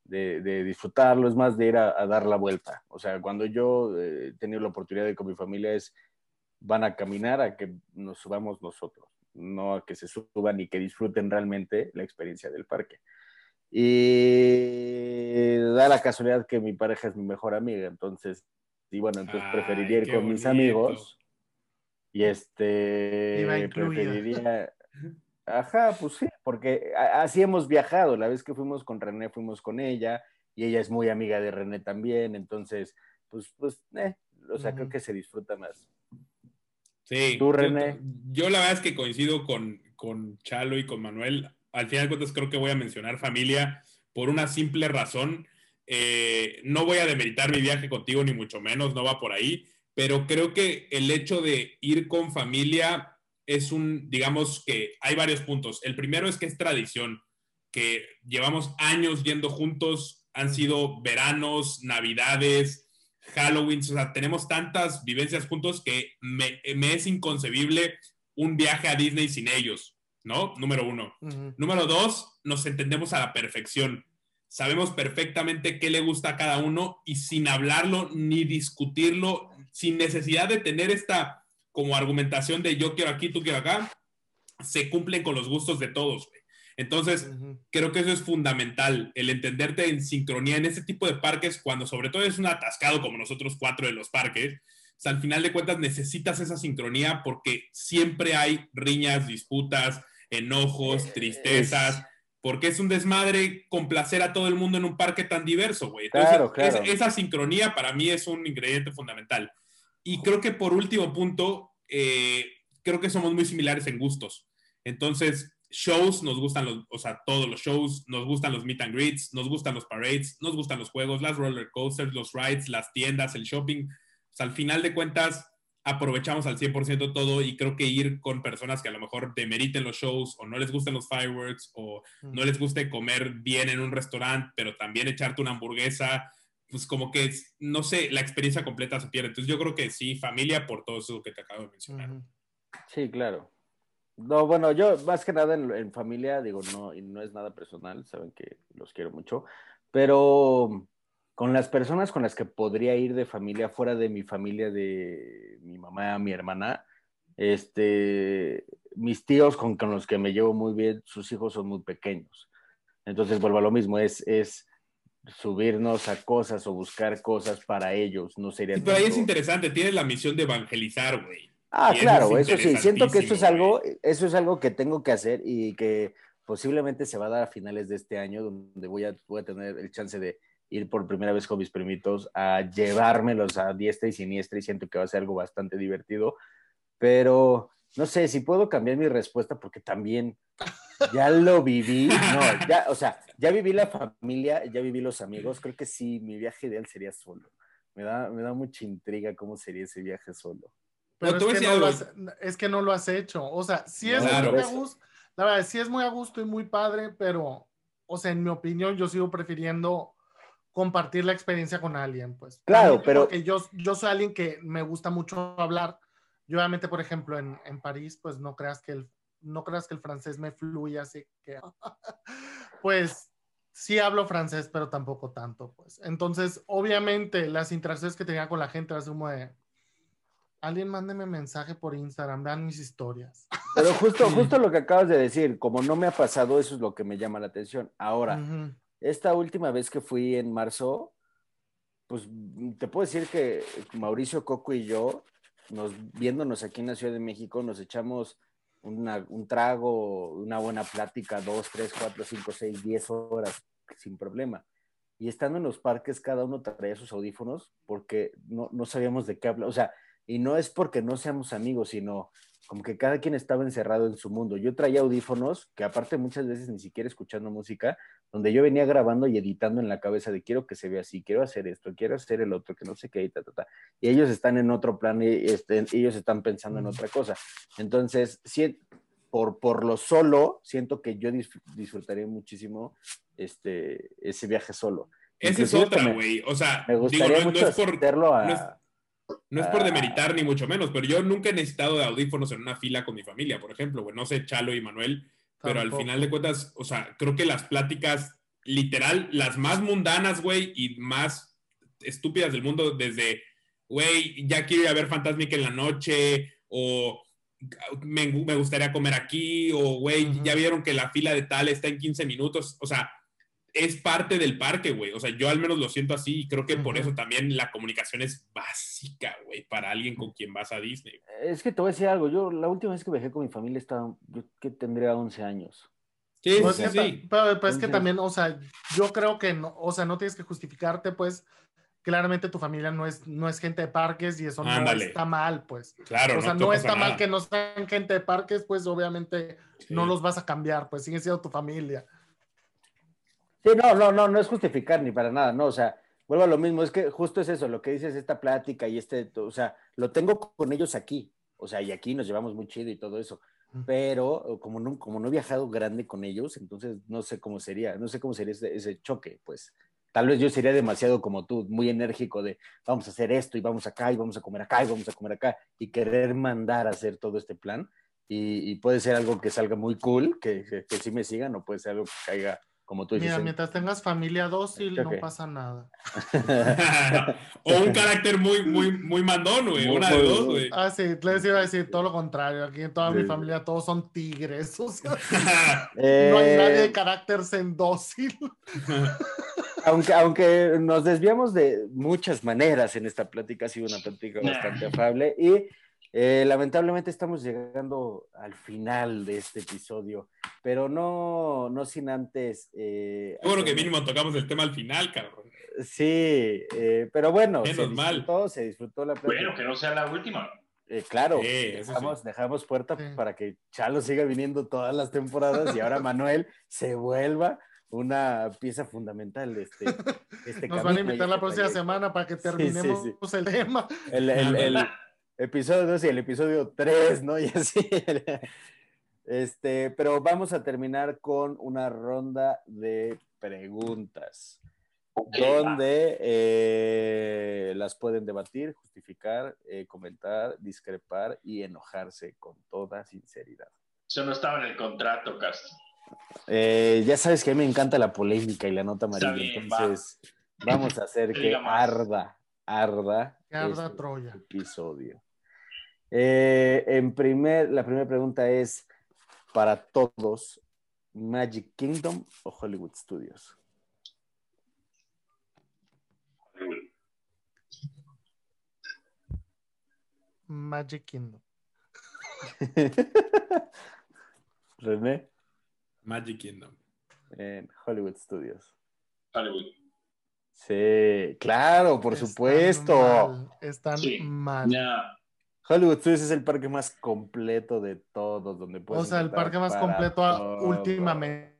Speaker 1: de, disfrutarlo, es más de ir a, dar la vuelta. O sea, cuando yo eh, he tenido la oportunidad de ir con mi familia es, van a caminar a que nos subamos nosotros, no a que se suban y que disfruten realmente la experiencia del parque. Y da la casualidad que mi pareja es mi mejor amiga, entonces, y bueno, entonces preferiría ir con mis amigos. Y este, preferiría... Ajá, pues sí, porque así hemos viajado. La vez que fuimos con René, fuimos con ella, y ella es muy amiga de René también, entonces, pues, pues, eh, o sea, creo que se disfruta más.
Speaker 2: Sí. ¿Tú, René? Yo, la verdad es que coincido con, con Chalo y con Manuel al final de cuentas creo que voy a mencionar familia por una simple razón. Eh, no voy a demeritar mi viaje contigo, ni mucho menos, no va por ahí, pero creo que el hecho de ir con familia es un, digamos que hay varios puntos. El primero es que es tradición, que llevamos años yendo juntos, han sido veranos, navidades, Halloween, o sea, tenemos tantas vivencias juntos que me, me es inconcebible un viaje a Disney sin ellos. ¿no? Número uno. Número dos, nos entendemos a la perfección. Sabemos perfectamente qué le gusta a cada uno y sin hablarlo ni discutirlo, sin necesidad de tener esta como argumentación de yo quiero aquí, tú quiero acá, se cumplen con los gustos de todos. Entonces, creo que eso es fundamental, el entenderte en sincronía en ese tipo de parques, cuando sobre todo es un atascado como nosotros cuatro de los parques, al final de cuentas necesitas esa sincronía porque siempre hay riñas, disputas, enojos, tristezas, porque es un desmadre complacer a todo el mundo en un parque tan diverso, güey. claro, claro. esa sincronía para mí es un ingrediente fundamental. Y creo que por último punto, eh, creo que somos muy similares en gustos. Entonces, shows, nos gustan los, o sea, todos los shows, nos gustan los meet and greets, nos gustan los parades, nos gustan los juegos, las roller coasters, los rides, las tiendas, el shopping. O sea, al final de cuentas, aprovechamos al 100% todo y creo que ir con personas que a lo mejor demeriten los shows o no les gusten los fireworks o no les guste comer bien en un restaurante, pero también echarte una hamburguesa, pues como que, no sé, la experiencia completa se pierde. Entonces yo creo que sí, familia por todo eso que te acabo de mencionar.
Speaker 1: Sí, claro. No, bueno, yo más que nada en, en familia, digo, no, y no es nada personal, saben que los quiero mucho, pero con las personas con las que podría ir de familia, fuera de mi familia, de mi mamá, mi hermana, este, mis tíos con, los que me llevo muy bien, sus hijos son muy pequeños. Entonces vuelvo a lo mismo, es, es subirnos a cosas o buscar cosas para ellos, no sería...
Speaker 2: pero ahí es interesante, tienes la misión de evangelizar, güey.
Speaker 1: Ah, claro, eso, sí, siento que eso es algo, eso es algo que tengo que hacer y que posiblemente se va a dar a finales de este año, donde voy a, voy a tener el chance de ir por primera vez con mis primitos a llevármelos a diestra y siniestra y siento que va a ser algo bastante divertido, pero no sé si puedo cambiar mi respuesta porque también ya lo viví, no, ya, o sea, ya viví la familia, ya viví los amigos, creo que sí, mi viaje ideal sería solo. Me da, me da mucha intriga cómo sería ese viaje solo.
Speaker 4: Pero es, que no lo has, es, que no lo has, hecho. O sea, sí es muy a gusto, la verdad, sí es muy a gusto y muy padre, pero, o sea, en mi opinión, yo sigo prefiriendo compartir la experiencia con alguien, pues.
Speaker 1: Claro, pero...
Speaker 4: Porque yo, yo soy alguien que me gusta mucho hablar. Yo obviamente, por ejemplo, en, en París, pues no creas que el, no creas que el francés me fluye así que, pues sí hablo francés, pero tampoco tanto, pues. Entonces, obviamente, las interacciones que tenía con la gente era como de, alguien mándeme mensaje por Instagram, vean mis historias.
Speaker 1: Pero justo, justo lo que acabas de decir, como no me ha pasado, eso es lo que me llama la atención. Ahora, esta última vez que fui en marzo, pues te puedo decir que Mauricio Coco y yo, nos, viéndonos aquí en la Ciudad de México, nos echamos un trago, una buena plática, dos, tres, cuatro, cinco, seis, diez horas, sin problema. Y estando en los parques, cada uno traía sus audífonos porque no, no sabíamos de qué hablar. O sea, y no es porque no seamos amigos, sino como que cada quien estaba encerrado en su mundo. Yo traía audífonos, que aparte muchas veces ni siquiera escuchando música, donde yo venía grabando y editando en la cabeza de quiero que se vea así, quiero hacer esto, quiero hacer el otro, que no sé qué, y, ta, ta, ta. y ellos están en otro plan y este, ellos están pensando en otra cosa. Entonces, si, por, por lo solo, siento que yo disfrutaría muchísimo este, ese viaje solo.
Speaker 2: Esa es otra, güey. O sea, me gustaría mucho es por, hacerlo a... No es por demeritar ni mucho menos, pero yo nunca he necesitado de audífonos en una fila con mi familia, por ejemplo, güey. No sé, Chalo y Manuel, pero al final de cuentas, o sea, creo que las pláticas, literal, las más mundanas, güey, y más estúpidas del mundo, desde, güey, ya quiero ir a ver Fantasmic en la noche, o me, me gustaría comer aquí, o, güey, ya vieron que la fila de tal está en 15 minutos, o sea, es parte del parque, güey. O sea, yo al menos lo siento así y creo que por eso también la comunicación es básica, güey, para alguien con quien vas a Disney.
Speaker 1: Es que te voy a decir algo. Yo la última vez que viajé con mi familia estaba, yo que tendría 11 años.
Speaker 2: Sí, pues sí, sí.
Speaker 4: Pero, es que también, o sea, yo creo que, no, o sea, no tienes que justificarte, pues, claramente tu familia no es, no es gente de parques y eso no está mal, pues.
Speaker 2: Claro.
Speaker 4: O sea, no, está mal que no sean gente de parques, pues obviamente no los vas a cambiar, pues sigue siendo tu familia.
Speaker 1: Sí, no, no, no, no es justificar ni para nada, no, o sea, vuelvo a lo mismo, es que justo es eso, lo que dices, esta plática y este, o sea, lo tengo con ellos aquí, o sea, y aquí nos llevamos muy chido y todo eso, pero como no, como no he viajado grande con ellos, entonces no sé cómo sería, no sé cómo sería ese, ese choque, pues tal vez yo sería demasiado como tú, muy enérgico de vamos a hacer esto y vamos acá y vamos a comer acá y vamos a comer acá y querer mandar a hacer todo este plan. Y, puede ser algo que salga muy cool, que, que, que sí me sigan, o puede ser algo que caiga como tú dices.
Speaker 4: Mira, mientras tengas familia dócil, no pasa nada.
Speaker 2: o un carácter muy, muy, muy mandón, güey. Una de dos, güey.
Speaker 4: Ah, sí, les iba a decir todo lo contrario. Aquí en toda mi familia todos son tigres. O sea, no hay eh, nadie de carácter sendócil.
Speaker 1: aunque, aunque nos desviamos de muchas maneras en esta plática, ha sido una plática bastante afable. Y eh, lamentablemente estamos llegando al final de este episodio, pero no, no sin antes.
Speaker 2: Eh, bueno que mínimo tocamos el tema al final, cabrón.
Speaker 1: Sí, eh, pero bueno,
Speaker 2: se
Speaker 1: disfrutó, se disfrutó la
Speaker 3: plática. Bueno, que no sea la última.
Speaker 1: Eh, claro, dejamos, dejamos, puerta para que Chalo siga viniendo todas las temporadas y ahora Manuel se vuelva una pieza fundamental de este, este
Speaker 4: Nos van a invitar la este próxima semana para que terminemos el tema.
Speaker 1: el, el, episodio 2 y el episodio 3, ¿no? Y así. Este, pero vamos a terminar con una ronda de preguntas, donde eh, las pueden debatir, justificar, eh, comentar, discrepar y enojarse con toda sinceridad.
Speaker 3: Eso no estaba en el contrato, Castro.
Speaker 1: Eh, ya sabes que a mí me encanta la polémica y la nota amarilla, entonces vamos a hacer que arda, arda,
Speaker 4: arda este Troya.
Speaker 1: episodio. Eh, en primer, la primera pregunta es para todos, Magic Kingdom o Hollywood Studios.
Speaker 4: Magic Kingdom.
Speaker 1: René.
Speaker 2: Magic Kingdom.
Speaker 1: En Hollywood Studios.
Speaker 3: Hollywood.
Speaker 1: Sí, claro, por supuesto.
Speaker 4: están mal.
Speaker 1: Hollywood Studios es el parque más completo de todos, donde puedes.
Speaker 4: O sea, el parque más completo últimamente.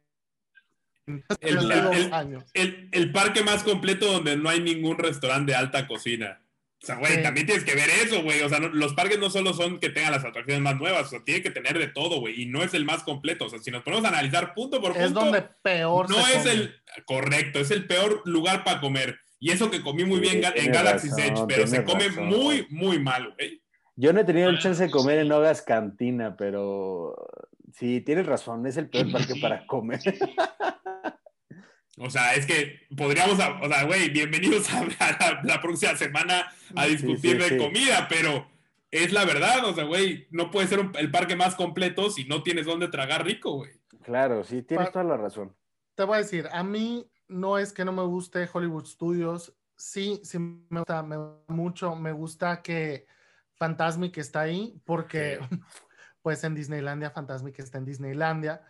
Speaker 2: El, el, parque más completo donde no hay ningún restaurante de alta cocina. O sea, güey, también tienes que ver eso, güey. O sea, los parques no solo son que tengan las atracciones más nuevas, o sea, tiene que tener de todo, güey. Y no es el más completo. O sea, si nos ponemos a analizar punto por punto.
Speaker 4: Es donde peor.
Speaker 2: No es el. Correcto, es el peor lugar para comer. Y eso que comí muy bien en Galaxy Edge, pero se come muy, muy mal, güey.
Speaker 1: Yo no he tenido el chance de comer en Hogas Cantina, pero sí, tienes razón, es el peor parque para comer.
Speaker 2: O sea, es que podríamos, o sea, güey, bienvenidos a, la, próxima semana a discutir de comida, pero es la verdad, o sea, güey, no puede ser el parque más completo si no tienes dónde tragar rico, güey.
Speaker 1: Claro, sí, tienes toda la razón.
Speaker 4: Te voy a decir, a mí no es que no me guste Hollywood Studios, sí, sí me gusta, me gusta mucho, me gusta que Fantasmic está ahí, porque pues en Disneylandia, Fantasmic está en Disneylandia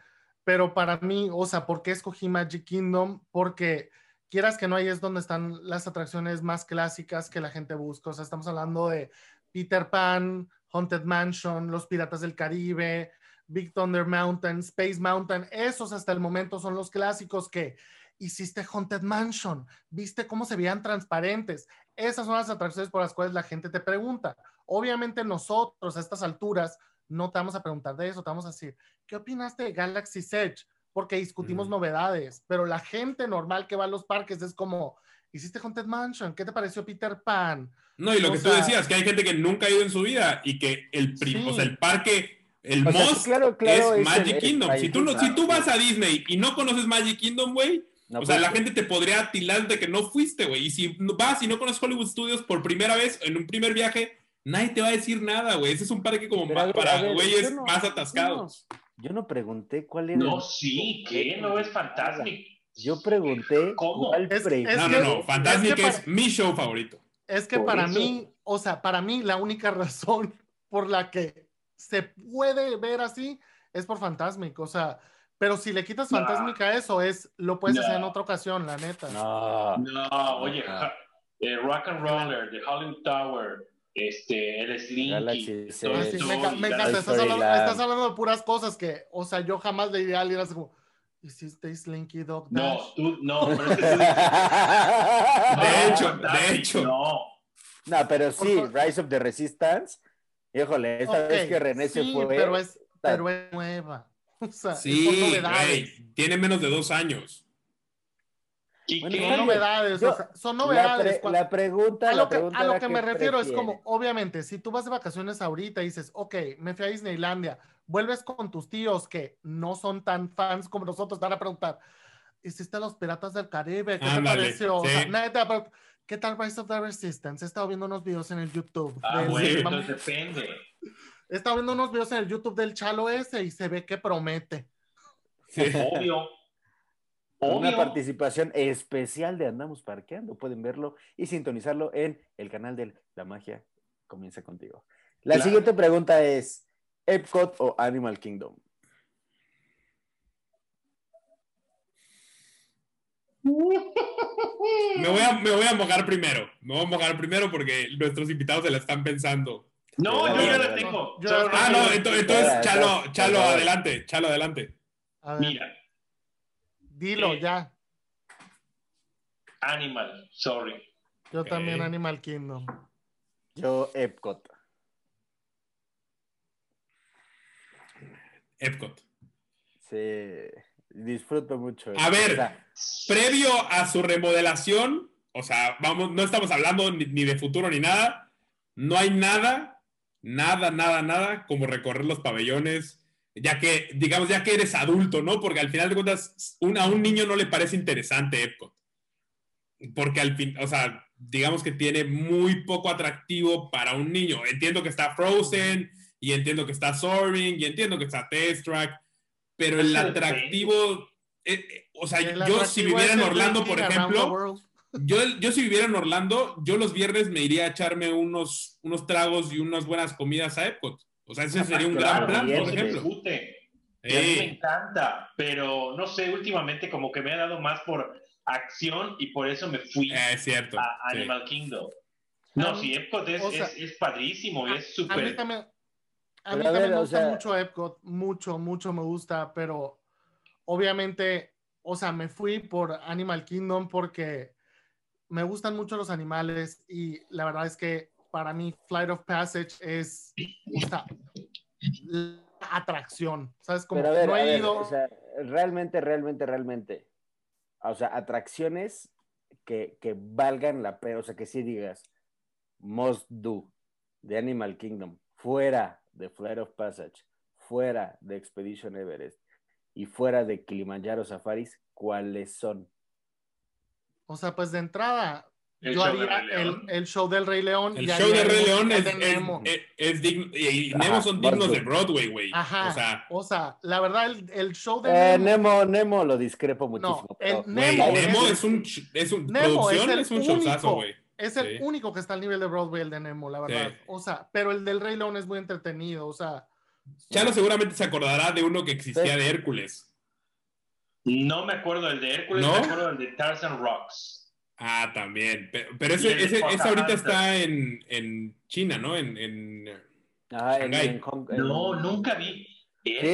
Speaker 4: pero para mí, o sea, ¿por qué escogí Magic Kingdom? Porque quieras que no, ahí es donde están las atracciones más clásicas que la gente busca. O sea, estamos hablando de Peter Pan, Haunted Mansion, Los Piratas del Caribe, Big Thunder Mountain, Space Mountain. Esos hasta el momento son los clásicos que hiciste Haunted Mansion. ¿Viste cómo se veían transparentes? Esas son las atracciones por las cuales la gente te pregunta. Obviamente nosotros a estas alturas no te vamos a preguntar de eso, te vamos a decir, ¿qué opinaste de Galaxy Edge? Porque discutimos novedades, pero la gente normal que va a los parques es como, ¿hiciste Haunted Mansion? ¿Qué te pareció Peter Pan?
Speaker 2: No, y lo que tú decías, que hay gente que nunca ha ido en su vida y que el, o sea, el parque, el most es Magic Kingdom. Si tú, si tú vas a Disney y no conoces Magic Kingdom, güey, o sea, la gente te podría tilar de que no fuiste, güey. Y si vas y no conoces Hollywood Studios por primera vez, en un primer viaje, nadie te va a decir nada, güey. Ese es un parque como más, para güeyes más atascados.
Speaker 1: Yo no, pregunté cuál era.
Speaker 3: No, sí, ¿qué? No es Fantasmic.
Speaker 1: Yo pregunté
Speaker 3: ¿Cómo?
Speaker 1: cuál
Speaker 2: es, No, no, no. Fantasmic es, mi show favorito.
Speaker 4: Es que para mí, o sea, para mí la única razón por la que se puede ver así es por Fantasmic. O sea, pero si le quitas Fantasmic a eso, es, lo puedes hacer en otra ocasión, la neta.
Speaker 3: No, no oye, eh, Rock and Roller, The Hollywood Tower, este, el Slinky.
Speaker 4: me, encanta, estás hablando, de puras cosas que, o sea, yo jamás le diría a alguien así como, ¿hiciste Slinky Dog
Speaker 3: No, tú, no, pero es
Speaker 2: De hecho, de hecho.
Speaker 3: No.
Speaker 1: No, pero sí, Rise of the Resistance. Híjole, esta vez que René se fue.
Speaker 4: Pero es, pero es nueva. O sea,
Speaker 2: sí, tiene menos de dos años
Speaker 4: son novedades, son novedades.
Speaker 1: La, pregunta,
Speaker 4: a lo que, me refiero es como, obviamente, si tú vas de vacaciones ahorita y dices, ok, me fui a Disneylandia, vuelves con tus tíos que no son tan fans como nosotros, te van a preguntar, ¿hiciste los Piratas del Caribe? ¿Qué te pareció? ¿qué tal Rise of the Resistance? He estado viendo unos videos en el YouTube.
Speaker 3: Ah, bueno, depende.
Speaker 4: He estado viendo unos videos en el YouTube del Chalo ese y se ve que promete.
Speaker 3: Obvio.
Speaker 1: Una participación especial de Andamos Parqueando. Pueden verlo y sintonizarlo en el canal de La Magia Comienza Contigo. La siguiente pregunta es, ¿Epcot o Animal Kingdom?
Speaker 2: Me voy, a, me voy a mojar primero. Me voy a mojar primero porque nuestros invitados se la están pensando.
Speaker 3: No, yo ya la tengo.
Speaker 2: ah, no, entonces, Chalo, Chalo, adelante. Chalo, adelante.
Speaker 3: Mira,
Speaker 4: Dilo ya.
Speaker 3: Animal, sorry.
Speaker 4: Yo también Animal Kingdom.
Speaker 1: Yo Epcot.
Speaker 2: Epcot.
Speaker 1: Sí, disfruto mucho.
Speaker 2: A ver, previo a su remodelación, o sea, vamos, no estamos hablando ni, ni, de futuro ni nada. No hay nada, nada, nada, nada como recorrer los pabellones, ya que, digamos, ya que eres adulto, ¿no? Porque al final de cuentas, a un niño no le parece interesante Epcot. Porque al fin, o sea, digamos que tiene muy poco atractivo para un niño. Entiendo que está Frozen, y entiendo que está Soaring, y entiendo que está Test Track, pero el atractivo, eh, eh, o sea, yo si viviera en Orlando, por ejemplo, yo, yo si viviera en Orlando, yo los viernes me iría a echarme unos, unos tragos y unas buenas comidas a Epcot. O sea, ese sería un gran plan, por ejemplo.
Speaker 3: A mí me encanta, pero no sé, últimamente como que me ha dado más por acción y por eso me fui
Speaker 2: eh, cierto,
Speaker 3: a Animal Kingdom. No, sí, Epcot es, es, padrísimo, es súper...
Speaker 4: A mí también, a mí también me gusta mucho Epcot, mucho, mucho me gusta, pero obviamente, o sea, me fui por Animal Kingdom porque me gustan mucho los animales y la verdad es que para mí Flight of Passage es la atracción, ¿sabes? Como
Speaker 1: Pero no he ido... o sea, realmente, realmente, realmente, o sea, atracciones que, que valgan la pena, o sea, que sí digas, must do de Animal Kingdom, fuera de Flight of Passage, fuera de Expedition Everest y fuera de Kilimanjaro Safaris, ¿cuáles son?
Speaker 4: O sea, pues de entrada, yo haría el, show del Rey León.
Speaker 2: El show del Rey León es, Nemo. Es, digno, y Nemo son dignos de Broadway, güey.
Speaker 4: Ajá.
Speaker 2: O sea,
Speaker 4: o sea, la verdad, el, show de
Speaker 1: eh, Nemo. Nemo. lo discrepo muchísimo.
Speaker 4: No, el Nemo,
Speaker 2: Nemo, es, un, es un, Nemo es, el es un showzazo, güey.
Speaker 4: Es el único que está al nivel de Broadway, el de Nemo, la verdad. O sea, pero el del Rey León es muy entretenido, o sea.
Speaker 2: Chano seguramente se acordará de uno que existía de Hércules.
Speaker 3: No me acuerdo del de Hércules, me acuerdo del de Tarzan Rocks.
Speaker 2: Ah, también. Pero, ese, ese, ahorita está en, en, China, ¿no? En, en,
Speaker 1: ah, en,
Speaker 3: No, nunca vi.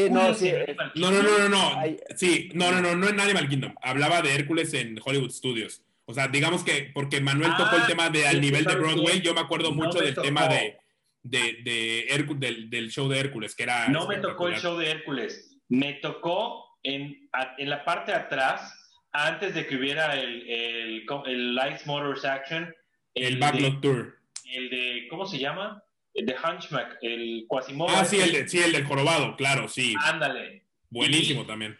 Speaker 1: no, sí,
Speaker 2: no, no, no, no, no. Sí, no, no, no, no en Animal Kingdom. Hablaba de Hércules en Hollywood Studios. O sea, digamos que porque Manuel tocó el ah, tema de al nivel de Broadway, yo me acuerdo mucho del tema de, de, de del, del, show de Hércules, que era.
Speaker 3: No me tocó el show de Hércules. Me tocó en, en la parte de atrás antes de que hubiera el, el, el Lights Motors Action.
Speaker 2: El, Backlog Tour.
Speaker 3: El de, ¿cómo se llama? El de Hunchback, el Quasimodo.
Speaker 2: Ah, sí, el, de, sí, el del jorobado, claro, sí.
Speaker 3: Ándale.
Speaker 2: Buenísimo también.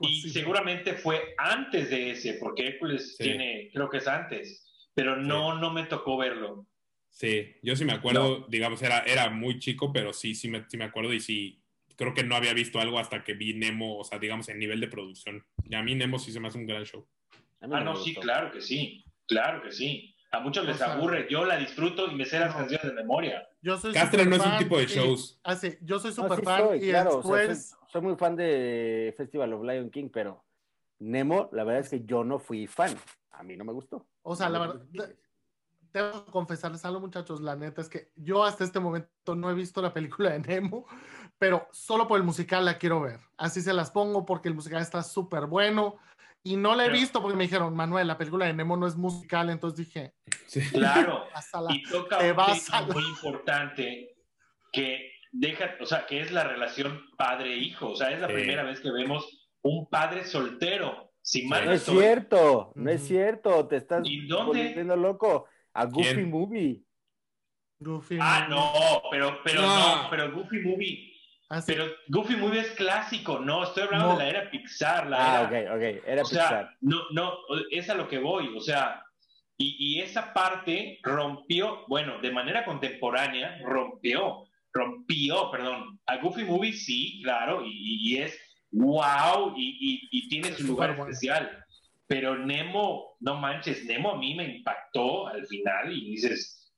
Speaker 3: Y seguramente fue antes de ese, porque Hércules tiene, creo que es antes, pero no, no me tocó verlo.
Speaker 2: Sí, yo sí me acuerdo, digamos, era, era muy chico, pero sí, sí me, sí me acuerdo y sí, creo que no había visto algo hasta que vi Nemo, o sea, digamos, en nivel de producción. Y a mí Nemo sí se me hace un gran show.
Speaker 3: Ah, no, sí, claro que sí, claro que sí. A muchos les aburre, yo la disfruto y me sé las canciones de memoria.
Speaker 4: Yo soy
Speaker 2: Castre no es un tipo de shows.
Speaker 4: Ah, sí, yo soy súper fan y después...
Speaker 1: soy, muy fan de Festival of Lion King, pero Nemo, la verdad es que yo no fui fan. A mí no me gustó.
Speaker 4: O sea, la verdad, tengo que confesarles algo, muchachos. La neta es que yo hasta este momento no he visto la película de Nemo, pero solo por el musical la quiero ver. Así se las pongo porque el musical está súper bueno. Y no la he visto porque me dijeron, Manuel, la película de Nemo no es musical, entonces dije,
Speaker 3: claro, y toca un muy importante que deja, o sea, que es la relación padre-hijo, o sea, es la primera vez que vemos un padre soltero. Sin
Speaker 1: no es cierto, no es cierto, te estás volviendo loco. A Goofy Movie.
Speaker 4: Goofy
Speaker 3: ah, no, pero, pero no. pero Goofy Movie. Ah, pero Goofy Movie es clásico, no, estoy hablando de la era Pixar, la
Speaker 1: ah, era, ok, ok, era Pixar.
Speaker 3: no, no, es a lo que voy, o sea, y, y, esa parte rompió, bueno, de manera contemporánea, rompió, rompió, perdón, a Goofy Movie sí, claro, y, y es wow, y, y, tiene su lugar especial, pero Nemo, no manches, Nemo a mí me impactó al final y dices,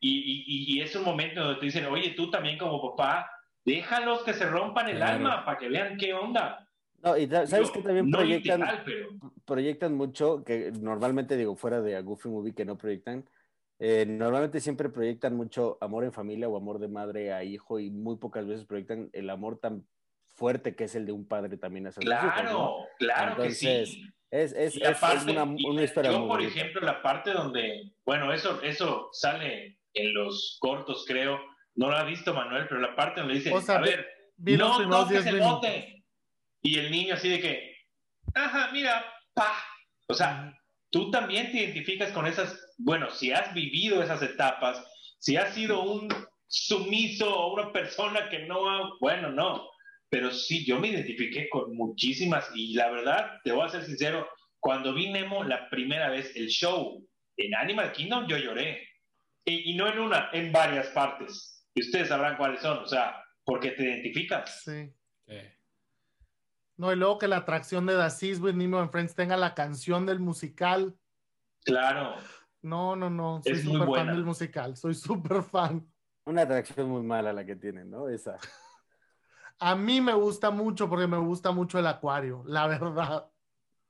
Speaker 3: y, y, es un momento donde te dicen, oye, tú también como papá, déjalos que se rompan el alma para que vean qué onda.
Speaker 1: No, y sabes que también proyectan, proyectan mucho, que normalmente digo, fuera de a Goofy Movie que no proyectan, eh, normalmente siempre proyectan mucho amor en familia o amor de madre a hijo y muy pocas veces proyectan el amor tan fuerte que es el de un padre también hacia
Speaker 3: Claro, claro que sí.
Speaker 1: Es, es, una, una, historia
Speaker 3: Yo, por ejemplo, la parte donde, bueno, eso, eso sale en los cortos, creo. No lo ha visto Manuel, pero la parte donde dice, a ver, no toques el bote. Y el niño así de que, ajá, mira, pa. O sea, tú también te identificas con esas, bueno, si has vivido esas etapas, si has sido un sumiso o una persona que no ha, bueno, no, pero sí, yo me identifiqué con muchísimas y la verdad, te voy a ser sincero, cuando vi Nemo la primera vez, el show en Animal Kingdom, yo lloré. Y, no en una, en varias partes. Y ustedes sabrán cuáles son, o sea, porque te identificas.
Speaker 4: Sí. No, y luego que la atracción de The Seas with Nemo and Friends tenga la canción del musical.
Speaker 3: Claro.
Speaker 4: No, no, no. Soy súper fan del musical. Soy súper fan.
Speaker 1: una atracción muy mala la que tienen, ¿no? Esa.
Speaker 4: A mí me gusta mucho porque me gusta mucho el acuario, la verdad.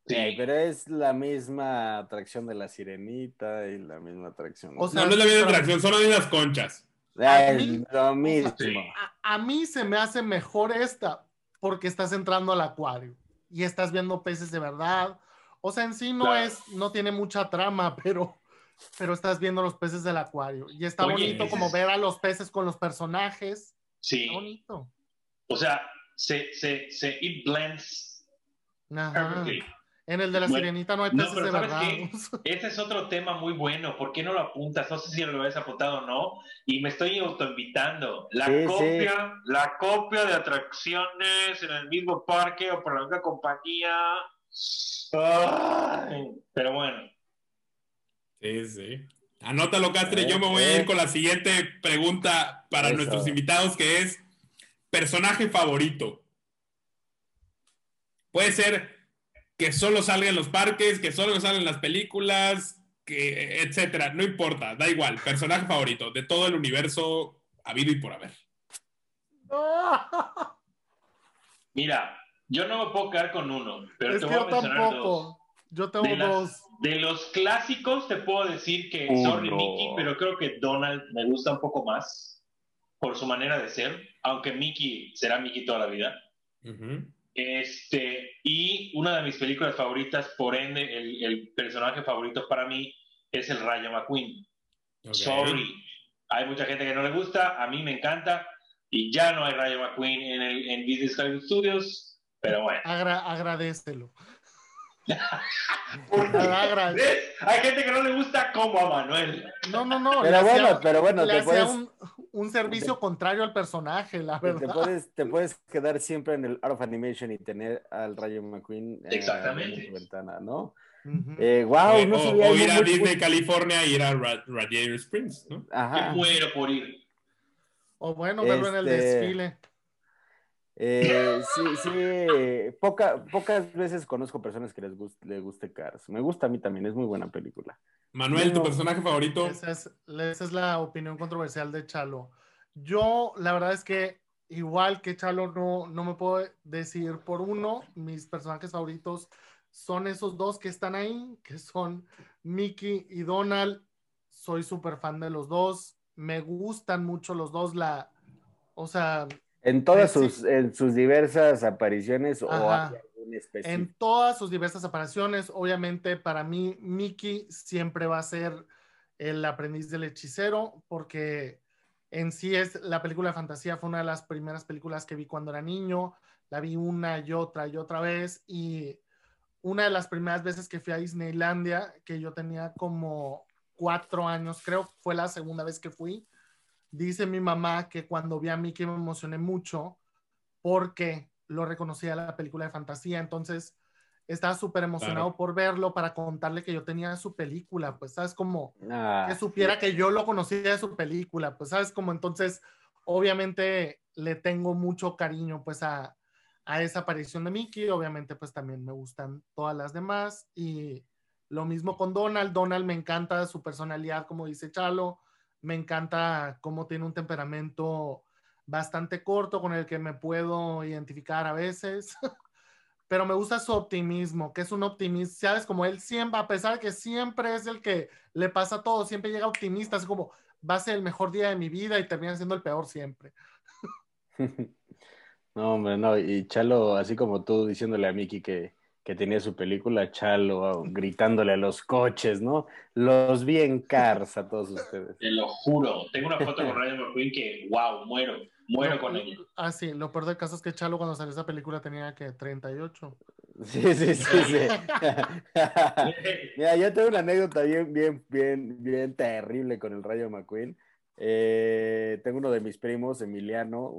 Speaker 1: Sí, pero es la misma atracción de la sirenita y la misma atracción.
Speaker 2: O sea, no, es la misma atracción, son las mismas conchas.
Speaker 1: A mí, lo mismo.
Speaker 4: A, mí se me hace mejor esta porque estás entrando al acuario y estás viendo peces de verdad. O sea, en sí no es, no tiene mucha trama, pero, pero estás viendo los peces del acuario. Y está bonito como ver a los peces con los personajes.
Speaker 3: Sí.
Speaker 4: Está bonito.
Speaker 3: O sea, se, se, se, it blends.
Speaker 4: Ajá. En el de la sirenita no hay peces de verdad.
Speaker 3: Ese es otro tema muy bueno. ¿Por qué no lo apuntas? No sé si lo habías apuntado o no. Y me estoy autoinvitando. La copia, la copia de atracciones en el mismo parque o por la misma compañía. pero bueno.
Speaker 2: Sí, sí. Anótalo, Castre. Yo me voy a ir con la siguiente pregunta para nuestros invitados, que es personaje favorito. Puede ser que solo salga en los parques, que solo salga en las películas, que, etcétera. No importa, da igual. Personaje favorito de todo el universo habido y por haber.
Speaker 3: Mira, yo no me puedo quedar con uno, pero
Speaker 4: te voy a mencionar tampoco. dos. Yo tengo dos.
Speaker 3: de los clásicos te puedo decir que sorry Mickey, pero creo que Donald me gusta un poco más por su manera de ser, aunque Mickey será Mickey toda la vida. Este, y una de mis películas favoritas, por ende, el, personaje favorito para mí es el Rayo McQueen. Sorry. Hay mucha gente que no le gusta, a mí me encanta, y ya no hay Rayo McQueen en, el, en Disney Studios, pero bueno.
Speaker 4: agradecelo.
Speaker 3: Hay gente que no le gusta como a Manuel.
Speaker 4: No, no, no.
Speaker 1: Pero bueno, pero bueno,
Speaker 4: te puedes, un, servicio contrario al personaje, la verdad.
Speaker 1: Te puedes, te puedes quedar siempre en el Art of Animation y tener al Rayo McQueen
Speaker 3: Exactamente.
Speaker 1: en tu ventana, ¿no? eh, wow, no
Speaker 2: o, ir a Disney, California y ir a Radiator Springs, ¿no?
Speaker 3: Ajá. muero por ir.
Speaker 4: O bueno, verlo en el este, desfile.
Speaker 1: Eh, sí, sí, pocas veces conozco personas que les guste, les guste Cars. Me gusta a mí también, es muy buena película.
Speaker 2: Manuel, ¿tu personaje favorito?
Speaker 4: Esa es, esa es, la opinión controversial de Chalo. Yo, la verdad es que igual que Chalo, no, no me puedo decir por uno. Mis personajes favoritos son esos dos que están ahí, que son Mickey y Donald. Soy súper fan de los dos. Me gustan mucho los dos. La, o sea,
Speaker 1: en todas sus, en sus diversas apariciones o
Speaker 4: hay algún especie. En todas sus diversas apariciones, obviamente para mí Mickey siempre va a ser el aprendiz del hechicero porque en sí es la película de fantasía, fue una de las primeras películas que vi cuando era niño, la vi una y otra y otra vez y una de las primeras veces que fui a Disneylandia, que yo tenía como cuatro años, creo fue la segunda vez que fui, Dice mi mamá que cuando vi a Mickey me emocioné mucho porque lo reconocía la película de fantasía, entonces estaba súper emocionado por verlo para contarle que yo tenía su película, pues sabes como ah, que supiera que yo lo conocía de su película, pues sabes como entonces obviamente le tengo mucho cariño pues a, a esa aparición de Mickey, obviamente pues también me gustan todas las demás. Y lo mismo con Donald, Donald me encanta su personalidad como dice Chalo, me encanta cómo tiene un temperamento bastante corto con el que me puedo identificar a veces, pero me gusta su optimismo, que es un optimista, ¿sabes? Como él siempre, a pesar de que siempre es el que le pasa todo, siempre llega optimista, así como va a ser el mejor día de mi vida y termina siendo el peor siempre.
Speaker 1: No, hombre, no, y Chalo, así como tú diciéndole a Miki que, que tenía su película Chalo gritándole a los coches, ¿no? Los vi en Cars a todos ustedes.
Speaker 3: Te lo juro. Tengo una foto con Ryan McQueen que, wow, muero. Muero con ella.
Speaker 4: Ah, sí. Lo peor del caso es que Chalo cuando salió esa película tenía que 38.
Speaker 1: Sí, sí, sí, sí. Mira, yo tengo una anécdota bien, bien, bien, bien terrible con el Rayo McQueen. Eh, tengo uno de mis primos, Emiliano,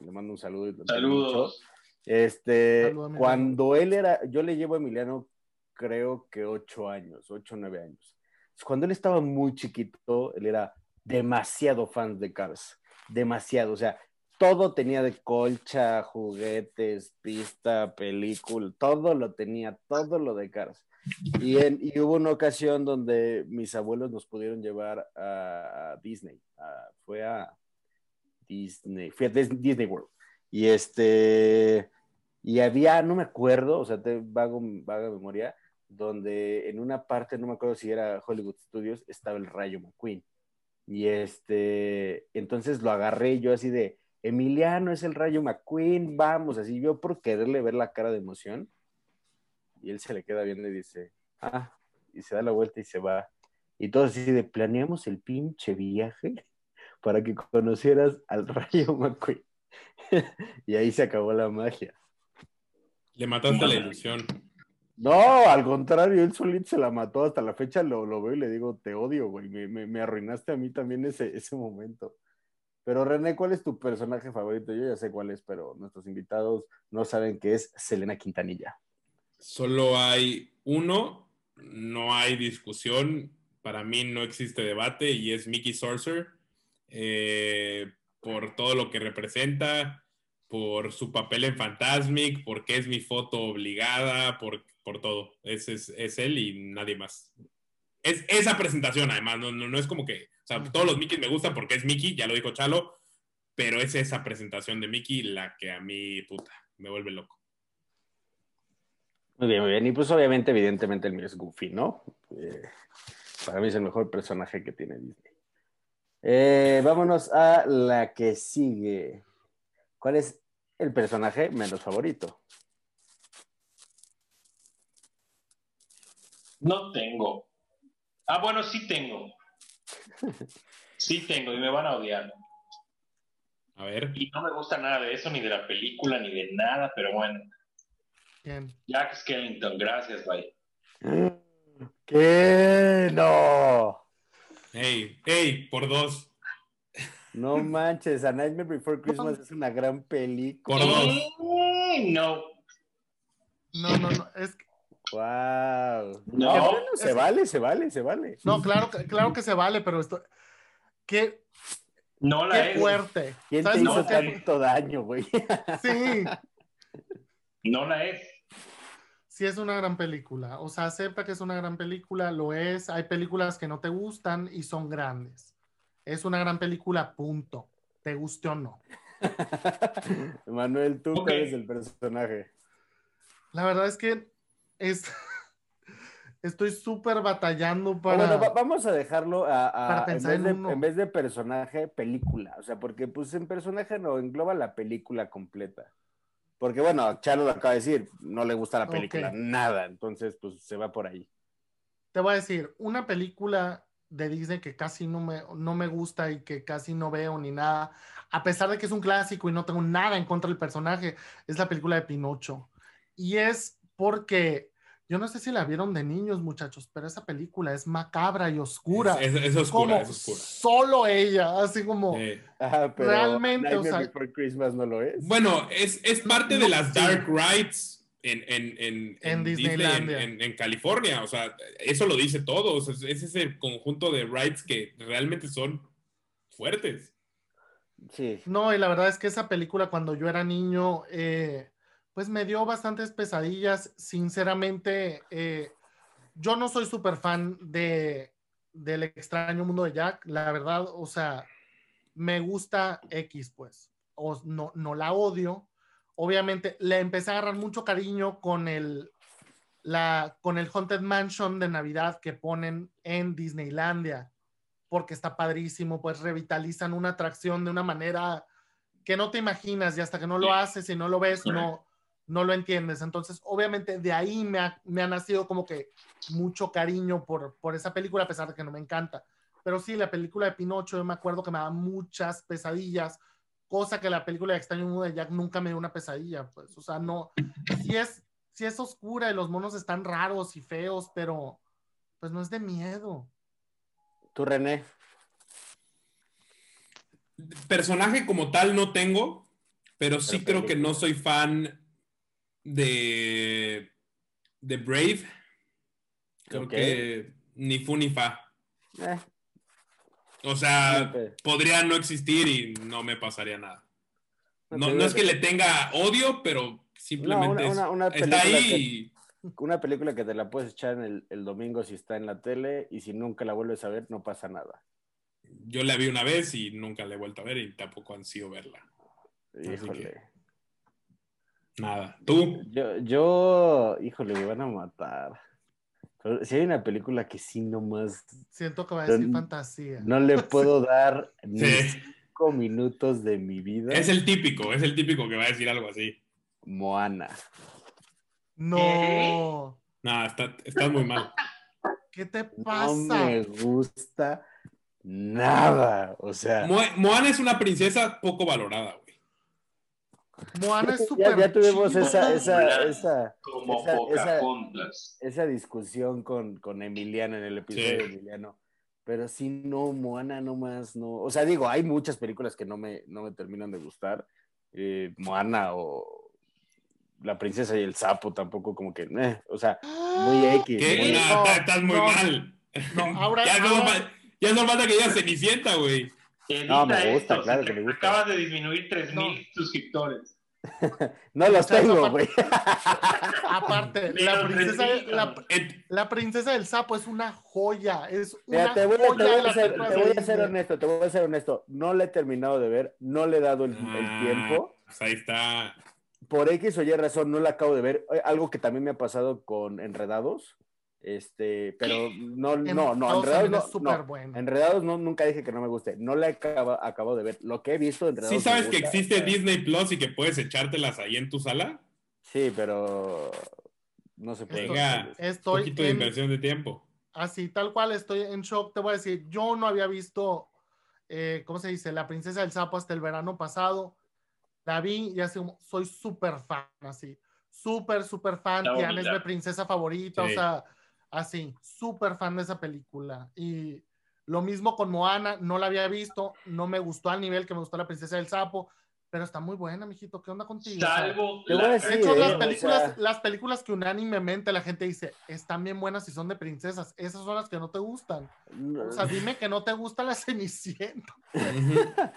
Speaker 1: le mando un saludo.
Speaker 3: Saludos.
Speaker 1: Este, cuando él era, yo le llevo a Emiliano creo que ocho años, ocho o nueve años. Cuando él estaba muy chiquito, él era demasiado fan de Cars, demasiado, o sea, todo tenía de colcha, juguetes, pista, película, todo lo tenía, todo lo de Cars. Y, en, y hubo una ocasión donde mis abuelos nos pudieron llevar a, Disney, fue a, Disney, fui a Disney World. Y este, y había, no me acuerdo, o sea, te vago, vaga memoria, donde en una parte, no me acuerdo si era Hollywood Studios, estaba el Rayo McQueen. Y este, entonces lo agarré yo así de, Emiliano es el Rayo McQueen, vamos, así yo por quererle ver la cara de emoción. Y él se le queda viendo y dice, ah, y se da la vuelta y se va. Y todos así de, planeamos el pinche viaje para que conocieras al Rayo McQueen. y ahí se acabó la magia.
Speaker 2: Le mataste la ilusión.
Speaker 1: No, al contrario, él solito se la mató. Hasta la fecha lo, lo veo y le digo, te odio, güey. Me, me, arruinaste a mí también ese, ese momento. Pero René, ¿cuál es tu personaje favorito? Yo ya sé cuál es, pero nuestros invitados no saben que es Selena Quintanilla.
Speaker 2: Solo hay uno, no hay discusión. Para mí no existe debate y es Mickey Sorcerer. Eh, por todo lo que representa, por su papel en Fantasmic, porque es mi foto obligada, por, por todo. Es, es, es, él y nadie más. Es esa presentación, además, no, no, es como que, o sea, todos los Mickey me gustan porque es Mickey, ya lo dijo Chalo, pero es esa presentación de Mickey la que a mí, puta, me vuelve loco.
Speaker 1: Muy bien, muy bien. Y pues obviamente, evidentemente el mío es Goofy, ¿no? Eh, para mí es el mejor personaje que tiene Disney. Eh, vámonos a la que sigue. ¿Cuál es el personaje menos favorito?
Speaker 3: No tengo. Ah, bueno, sí tengo. Sí tengo y me van a odiar.
Speaker 2: A ver.
Speaker 3: Y no me gusta nada de eso, ni de la película, ni de nada, pero bueno. Jack Skellington, gracias, bye.
Speaker 1: ¿Qué? No.
Speaker 2: Hey, hey, por dos.
Speaker 1: No manches, A Nightmare Before Christmas es una gran película.
Speaker 2: Por dos.
Speaker 3: No.
Speaker 4: No, no, no. Es
Speaker 1: Wow. No, se vale, se vale, se vale.
Speaker 4: No, claro, claro que se vale, pero esto. Qué,
Speaker 3: no la
Speaker 4: qué fuerte.
Speaker 1: ¿Quién te hizo tanto daño, güey?
Speaker 4: Sí.
Speaker 3: No la es
Speaker 4: sí es una gran película. O sea, acepta que es una gran película, lo es. Hay películas que no te gustan y son grandes. Es una gran película, punto. Te guste o no.
Speaker 1: Manuel, tú okay. eres el personaje.
Speaker 4: La verdad es que es... estoy súper batallando para.
Speaker 1: Bueno, vamos a dejarlo a, en, vez de, en, vez de, personaje, película. O sea, porque pues en personaje no engloba la película completa. Porque bueno, Chalo lo acaba de decir, no le gusta la película, nada, entonces pues se va por ahí.
Speaker 4: Te voy a decir, una película de Disney que casi no me, no me gusta y que casi no veo ni nada, a pesar de que es un clásico y no tengo nada en contra del personaje, es la película de Pinocho. Y es porque yo no sé si la vieron de niños, muchachos, pero esa película es macabra y oscura.
Speaker 2: Es, es, es oscura, es oscura.
Speaker 4: Solo ella, así como
Speaker 1: ah, realmente. o sea, Before Christmas no lo es.
Speaker 2: Bueno, es, es parte de las Dark Rides en, en, en,
Speaker 4: en Disneylandia.
Speaker 2: Disney, en, California. O sea, eso lo dice todo. O sea, es ese conjunto de rides que realmente son fuertes.
Speaker 1: Sí.
Speaker 4: No, y la verdad es que esa película, cuando yo era niño, eh, pues me dio bastantes pesadillas. Sinceramente, eh, yo no soy súper fan de, del extraño mundo de Jack, la verdad, o sea, me gusta X, pues, o no, no la odio. Obviamente, le empecé a agarrar mucho cariño con el, la, con el Haunted Mansion de Navidad que ponen en Disneylandia, porque está padrísimo, pues revitalizan una atracción de una manera que no te imaginas y hasta que no lo haces y no lo ves, no, no lo entiendes. Entonces, obviamente, de ahí me ha, nacido como que mucho cariño por, por esa película, a pesar de que no me encanta. Pero sí, la película de Pinocho, yo me acuerdo que me daba muchas pesadillas, cosa que la película de Extraño Mundo de Jack nunca me dio una pesadilla, pues, o sea, no, sí es, sí es oscura y los monos están raros y feos, pero pues no es de miedo.
Speaker 1: ¿Tú, René?
Speaker 2: Personaje como tal no tengo, pero sí creo que no soy fan de, de Brave, creo que ni fu ni fa. Eh. O sea, podría no existir y no me pasaría nada. No, no es que le tenga odio, pero simplemente está ahí.
Speaker 1: Una película que te la puedes echar en el, el, domingo si está en la tele y si nunca la vuelves a ver no pasa nada.
Speaker 2: yo la vi una vez y nunca la he vuelto a ver y tampoco han sido verla.
Speaker 1: Híjole.
Speaker 2: nada. ¿Tú?
Speaker 1: Yo, yo, híjole, me van a matar. Si hay una película que sí nomás.
Speaker 4: Siento que va a decir fantasía.
Speaker 1: No le puedo dar ni cinco minutos de mi vida.
Speaker 2: Es el típico, es el típico que va a decir algo así.
Speaker 1: Moana.
Speaker 4: No.
Speaker 2: No, está, estás muy mal.
Speaker 4: ¿Qué te pasa?
Speaker 1: No me gusta nada. O sea.
Speaker 2: Moana es una princesa poco valorada, güey.
Speaker 4: Moana es súper.
Speaker 1: Ya, tuvimos esa, esa, esa,
Speaker 3: como
Speaker 1: esa, esa, discusión con, con, Emiliano en el episodio de Emiliano. Pero sí, no, Moana no más, no. O sea, digo, hay muchas películas que no me, no me terminan de gustar. Eh, Moana o la princesa y el sapo tampoco como que, eh, o sea, muy X.
Speaker 2: ¿Qué? no, estás muy mal. No, ahora, ya, No, ya es normal que ella Cenicienta, güey.
Speaker 1: No, me gusta, claro que me gusta.
Speaker 3: Acabas de disminuir 3.000 suscriptores.
Speaker 1: no los tengo, güey.
Speaker 4: Aparte, la princesa, la, la princesa, del sapo es una joya. Es una te voy, joya
Speaker 1: te voy, a ser, te voy a ser honesto, te voy a ser honesto. No le he terminado de ver, no le he dado el, ah, tiempo.
Speaker 2: Pues ahí está
Speaker 1: por X o Y razón no la acabo de ver. Eh, algo que también me ha pasado con Enredados. Este, pero no, no, no, Enredados no, Enredados no, nunca dije que no me guste. No la acabo, acabo de ver. Lo que he visto Enredados.
Speaker 2: ¿Sí sabes que existe Disney Plus y que puedes echártelas ahí en tu sala?
Speaker 1: Sí, pero no se puede.
Speaker 2: Venga, estoy un poquito de inversión de tiempo.
Speaker 4: Así, tal cual, estoy en shock. Te voy a decir, yo no había visto, eh, ¿cómo se dice? La princesa del sapo hasta el verano pasado la vi y así soy súper fan, así. Súper, súper fan. Tiana es mi princesa favorita, o sea, así, súper fan de esa película. Y lo mismo con Moana, no la había visto, no me gustó al nivel que me gustó la princesa del sapo, pero está muy buena, mijito. ¿Qué onda contigo?
Speaker 3: Salvo.
Speaker 4: de hecho, las, películas, las películas que unánimemente la gente dice están bien buenas y son de princesas, esas son las que no te gustan. O sea, dime que no te gusta la Cenicienta.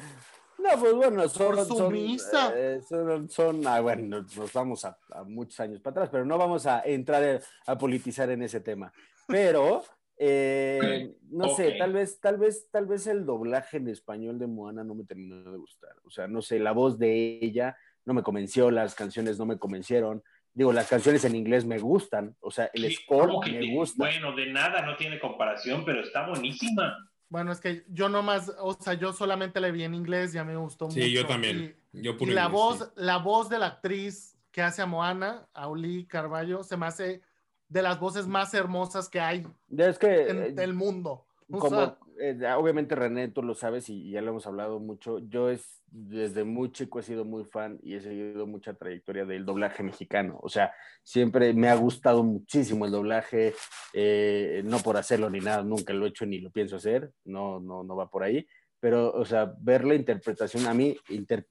Speaker 1: No, pues bueno, son. Son, eh, son, son ah, bueno, nos vamos a, muchos años para atrás, pero no vamos a entrar a politizar en ese tema. Pero, eh, no sé, tal vez, tal vez, tal vez el doblaje en español de Moana no me terminó de gustar. O sea, no sé, la voz de ella no me convenció, las canciones no me convencieron. Digo, las canciones en inglés me gustan, o sea, el score me gusta.
Speaker 3: Bueno, de nada, no tiene comparación, pero está buenísima.
Speaker 4: Bueno, es que yo nomás, o sea, yo solamente le vi en inglés, ya me gustó mucho.
Speaker 2: Sí, yo también.
Speaker 4: Y,
Speaker 2: yo
Speaker 4: la voz, la voz de la actriz que hace a Moana, Auli Carballo, se me hace de las voces más hermosas que hay
Speaker 1: es que,
Speaker 4: en eh, el mundo.
Speaker 1: como, eh, obviamente René, tú lo sabes y, ya lo hemos hablado mucho, yo es, desde muy chico he sido muy fan y he seguido mucha trayectoria del doblaje mexicano, o sea, siempre me ha gustado muchísimo el doblaje, eh, no por hacerlo ni nada, nunca lo he hecho ni lo pienso hacer, no, no, no va por ahí, pero, o sea, ver la interpretación, a mí,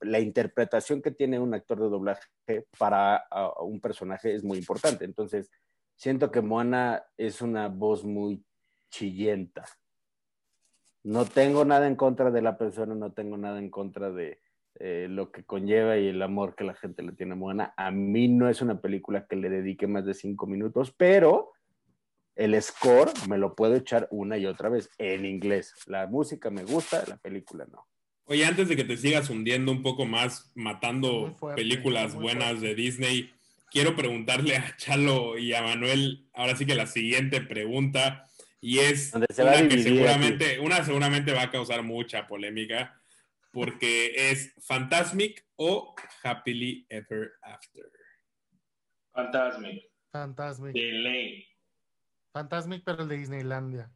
Speaker 1: la interpretación que tiene un actor de doblaje para un personaje es muy importante, entonces siento que Moana es una voz muy chillenta, no tengo nada en contra de la persona, no tengo nada en contra de eh, lo que conlleva y el amor que la gente le tiene a Moana. A mí no es una película que le dedique más de cinco minutos, pero el score me lo puedo echar una y otra vez en inglés. La música me gusta, la película no.
Speaker 2: Oye, antes de que te sigas hundiendo un poco más, matando películas buenas de Disney, quiero preguntarle a Chalo y a Manuel, ahora sí que la siguiente pregunta. Y es una que seguramente, una seguramente va a causar mucha polémica porque es Fantasmic o Happily Ever After.
Speaker 3: Fantasmic.
Speaker 4: Fantasmic.
Speaker 3: De ley.
Speaker 4: Fantasmic, pero el de Disneylandia.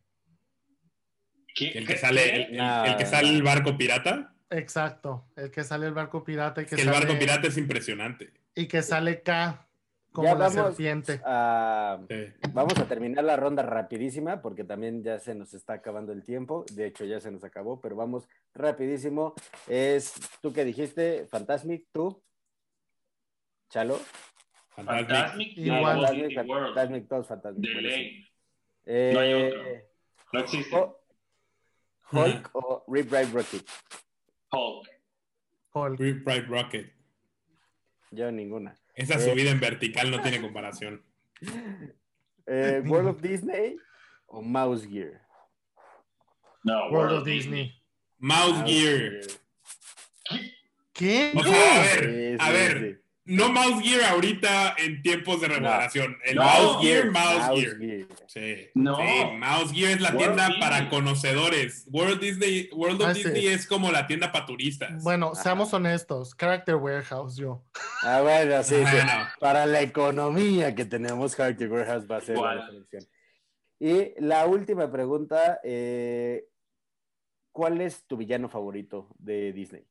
Speaker 2: ¿El que sale el, que sale el barco pirata?
Speaker 4: Exacto, el que sale el barco pirata.
Speaker 2: que, el barco pirata es impresionante.
Speaker 4: Y que sale K como la serpiente.
Speaker 1: Vamos a terminar la ronda rapidísima porque también ya se nos está acabando el tiempo. De hecho, ya se nos acabó, pero vamos rapidísimo. Es tú que dijiste, Fantasmic, tú, Chalo.
Speaker 3: Fantasmic,
Speaker 1: Igual. Fantasmic, Fantasmic, todos Fantasmic.
Speaker 3: Eh, no hay otro. No existe.
Speaker 1: Hulk o Rip Ride Rocket.
Speaker 3: Hulk.
Speaker 4: Hulk.
Speaker 2: Rip Ride Rocket.
Speaker 1: Yo ninguna.
Speaker 2: Esa eh, subida en vertical no tiene comparación.
Speaker 1: Eh, World of Disney o Mouse Gear.
Speaker 3: No,
Speaker 4: World, of Disney.
Speaker 2: Mouse, Gear.
Speaker 4: ¿Qué?
Speaker 2: O sea, a ver, a ver no Mouse Gear ahorita en tiempos de remodelación. El Mouse Gear, Mouse, Gear. Sí. No. Mouse Gear es la tienda para conocedores. World Disney, World of ah, Disney es como la tienda para turistas.
Speaker 4: Bueno, seamos honestos. Character Warehouse, yo.
Speaker 1: Ah, bueno, sí, Para la economía que tenemos, Character Warehouse va a ser la diferencia. Y la última pregunta, eh, ¿cuál es tu villano favorito de Disney?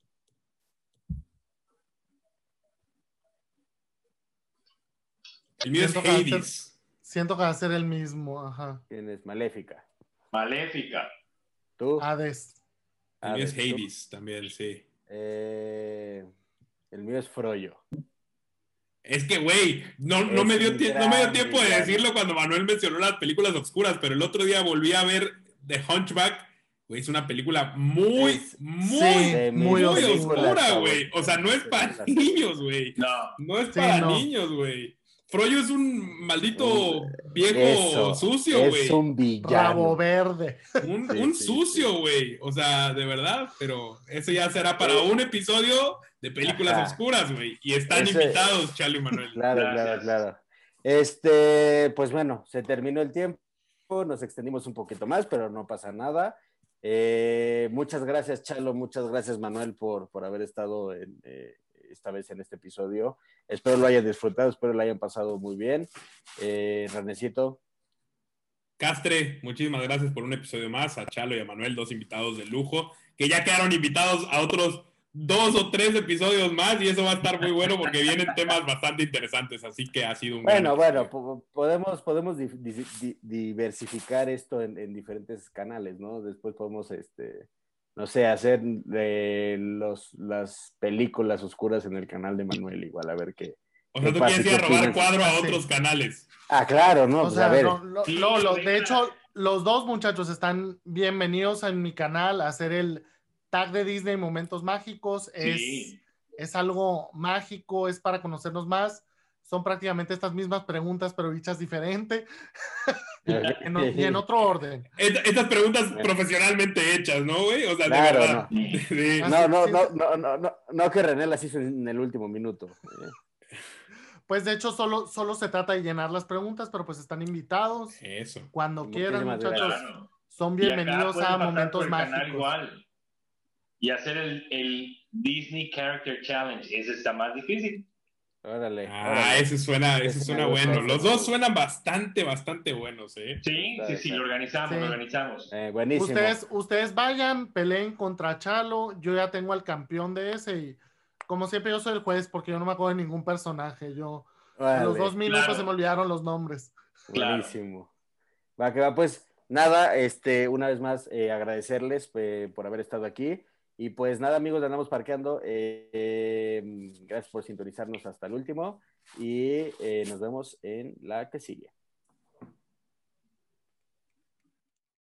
Speaker 2: El mío es Hades.
Speaker 4: siento que va a ser el mismo, ajá.
Speaker 1: ¿Quién es? Maléfica.
Speaker 3: Maléfica.
Speaker 1: ¿Tú?
Speaker 4: Hades.
Speaker 2: El mío es Hades también, sí.
Speaker 1: Eh, el mío es Froyo.
Speaker 2: Es que, güey, no, no, me dio no me dio tiempo de decirlo cuando Manuel mencionó las películas oscuras, pero el otro día volví a ver The Hunchback. Güey, es una película muy, muy, muy, oscura, güey. O sea, no es para niños, güey. No. No es para niños, güey. Froyo es un maldito viejo sucio, güey.
Speaker 1: Es un villano.
Speaker 4: Rabo verde.
Speaker 2: Un, sucio, güey. O sea, de verdad, pero eso ya será para un episodio de películas oscuras, güey. Y están invitados, Charlie Manuel.
Speaker 1: Claro, claro, claro. Este, pues bueno, se terminó el tiempo. Nos extendimos un poquito más, pero no pasa nada. Eh, muchas gracias, Chalo. Muchas gracias, Manuel, por, por haber estado en, eh, esta vez en este episodio. Espero lo hayan disfrutado, espero lo hayan pasado muy bien. Eh, Renecito.
Speaker 2: Castre, muchísimas gracias por un episodio más. A Chalo y a Manuel, dos invitados de lujo, que ya quedaron invitados a otros dos o tres episodios más y eso va a estar muy bueno porque vienen temas bastante interesantes, así que ha sido un...
Speaker 1: Bueno, bueno, podemos, podemos diversificar esto en, en, diferentes canales, ¿no? Después podemos, este, no sé, hacer de los, las películas oscuras en el canal de Manuel, igual, a ver qué.
Speaker 2: O sea, tú quieres ir a robar cuadro a otros canales.
Speaker 1: Ah, claro, ¿no?
Speaker 4: O pues, sea, a ver. No, de hecho, los dos muchachos están bienvenidos en mi canal a hacer el tag de Disney Momentos Mágicos. Es, es algo mágico, es para conocernos más son prácticamente estas mismas preguntas, pero dichas diferente y en otro orden.
Speaker 2: Estas preguntas profesionalmente hechas, ¿no, güey? O sea, de verdad.
Speaker 1: No. No, no, no, no, no, no, que René las hizo en el último minuto.
Speaker 4: Pues de hecho solo, solo se trata de llenar las preguntas, pero pues están invitados.
Speaker 2: Eso.
Speaker 4: Cuando quieran, muchachos, son bienvenidos a Momentos Mágicos.
Speaker 3: Igual. Y hacer el, el Disney Character Challenge, ese está más difícil.
Speaker 1: Órale.
Speaker 2: Ah, ese suena, ese, suena bueno. Los dos suenan bastante, bastante buenos, ¿eh?
Speaker 3: Sí, sí, sí, lo organizamos, lo organizamos.
Speaker 1: Eh, buenísimo.
Speaker 4: Ustedes, ustedes vayan, peleen contra Chalo. Yo ya tengo al campeón de ese y como siempre yo soy el juez porque yo no me acuerdo de ningún personaje. Yo a los dos minutos se me olvidaron los nombres.
Speaker 1: Buenísimo. Va que va, pues nada, este, una vez más eh, agradecerles eh, por haber estado aquí. Y pues nada, amigos, andamos parqueando. Eh, gracias por sintonizarnos hasta el último y eh, nos vemos en la que sigue.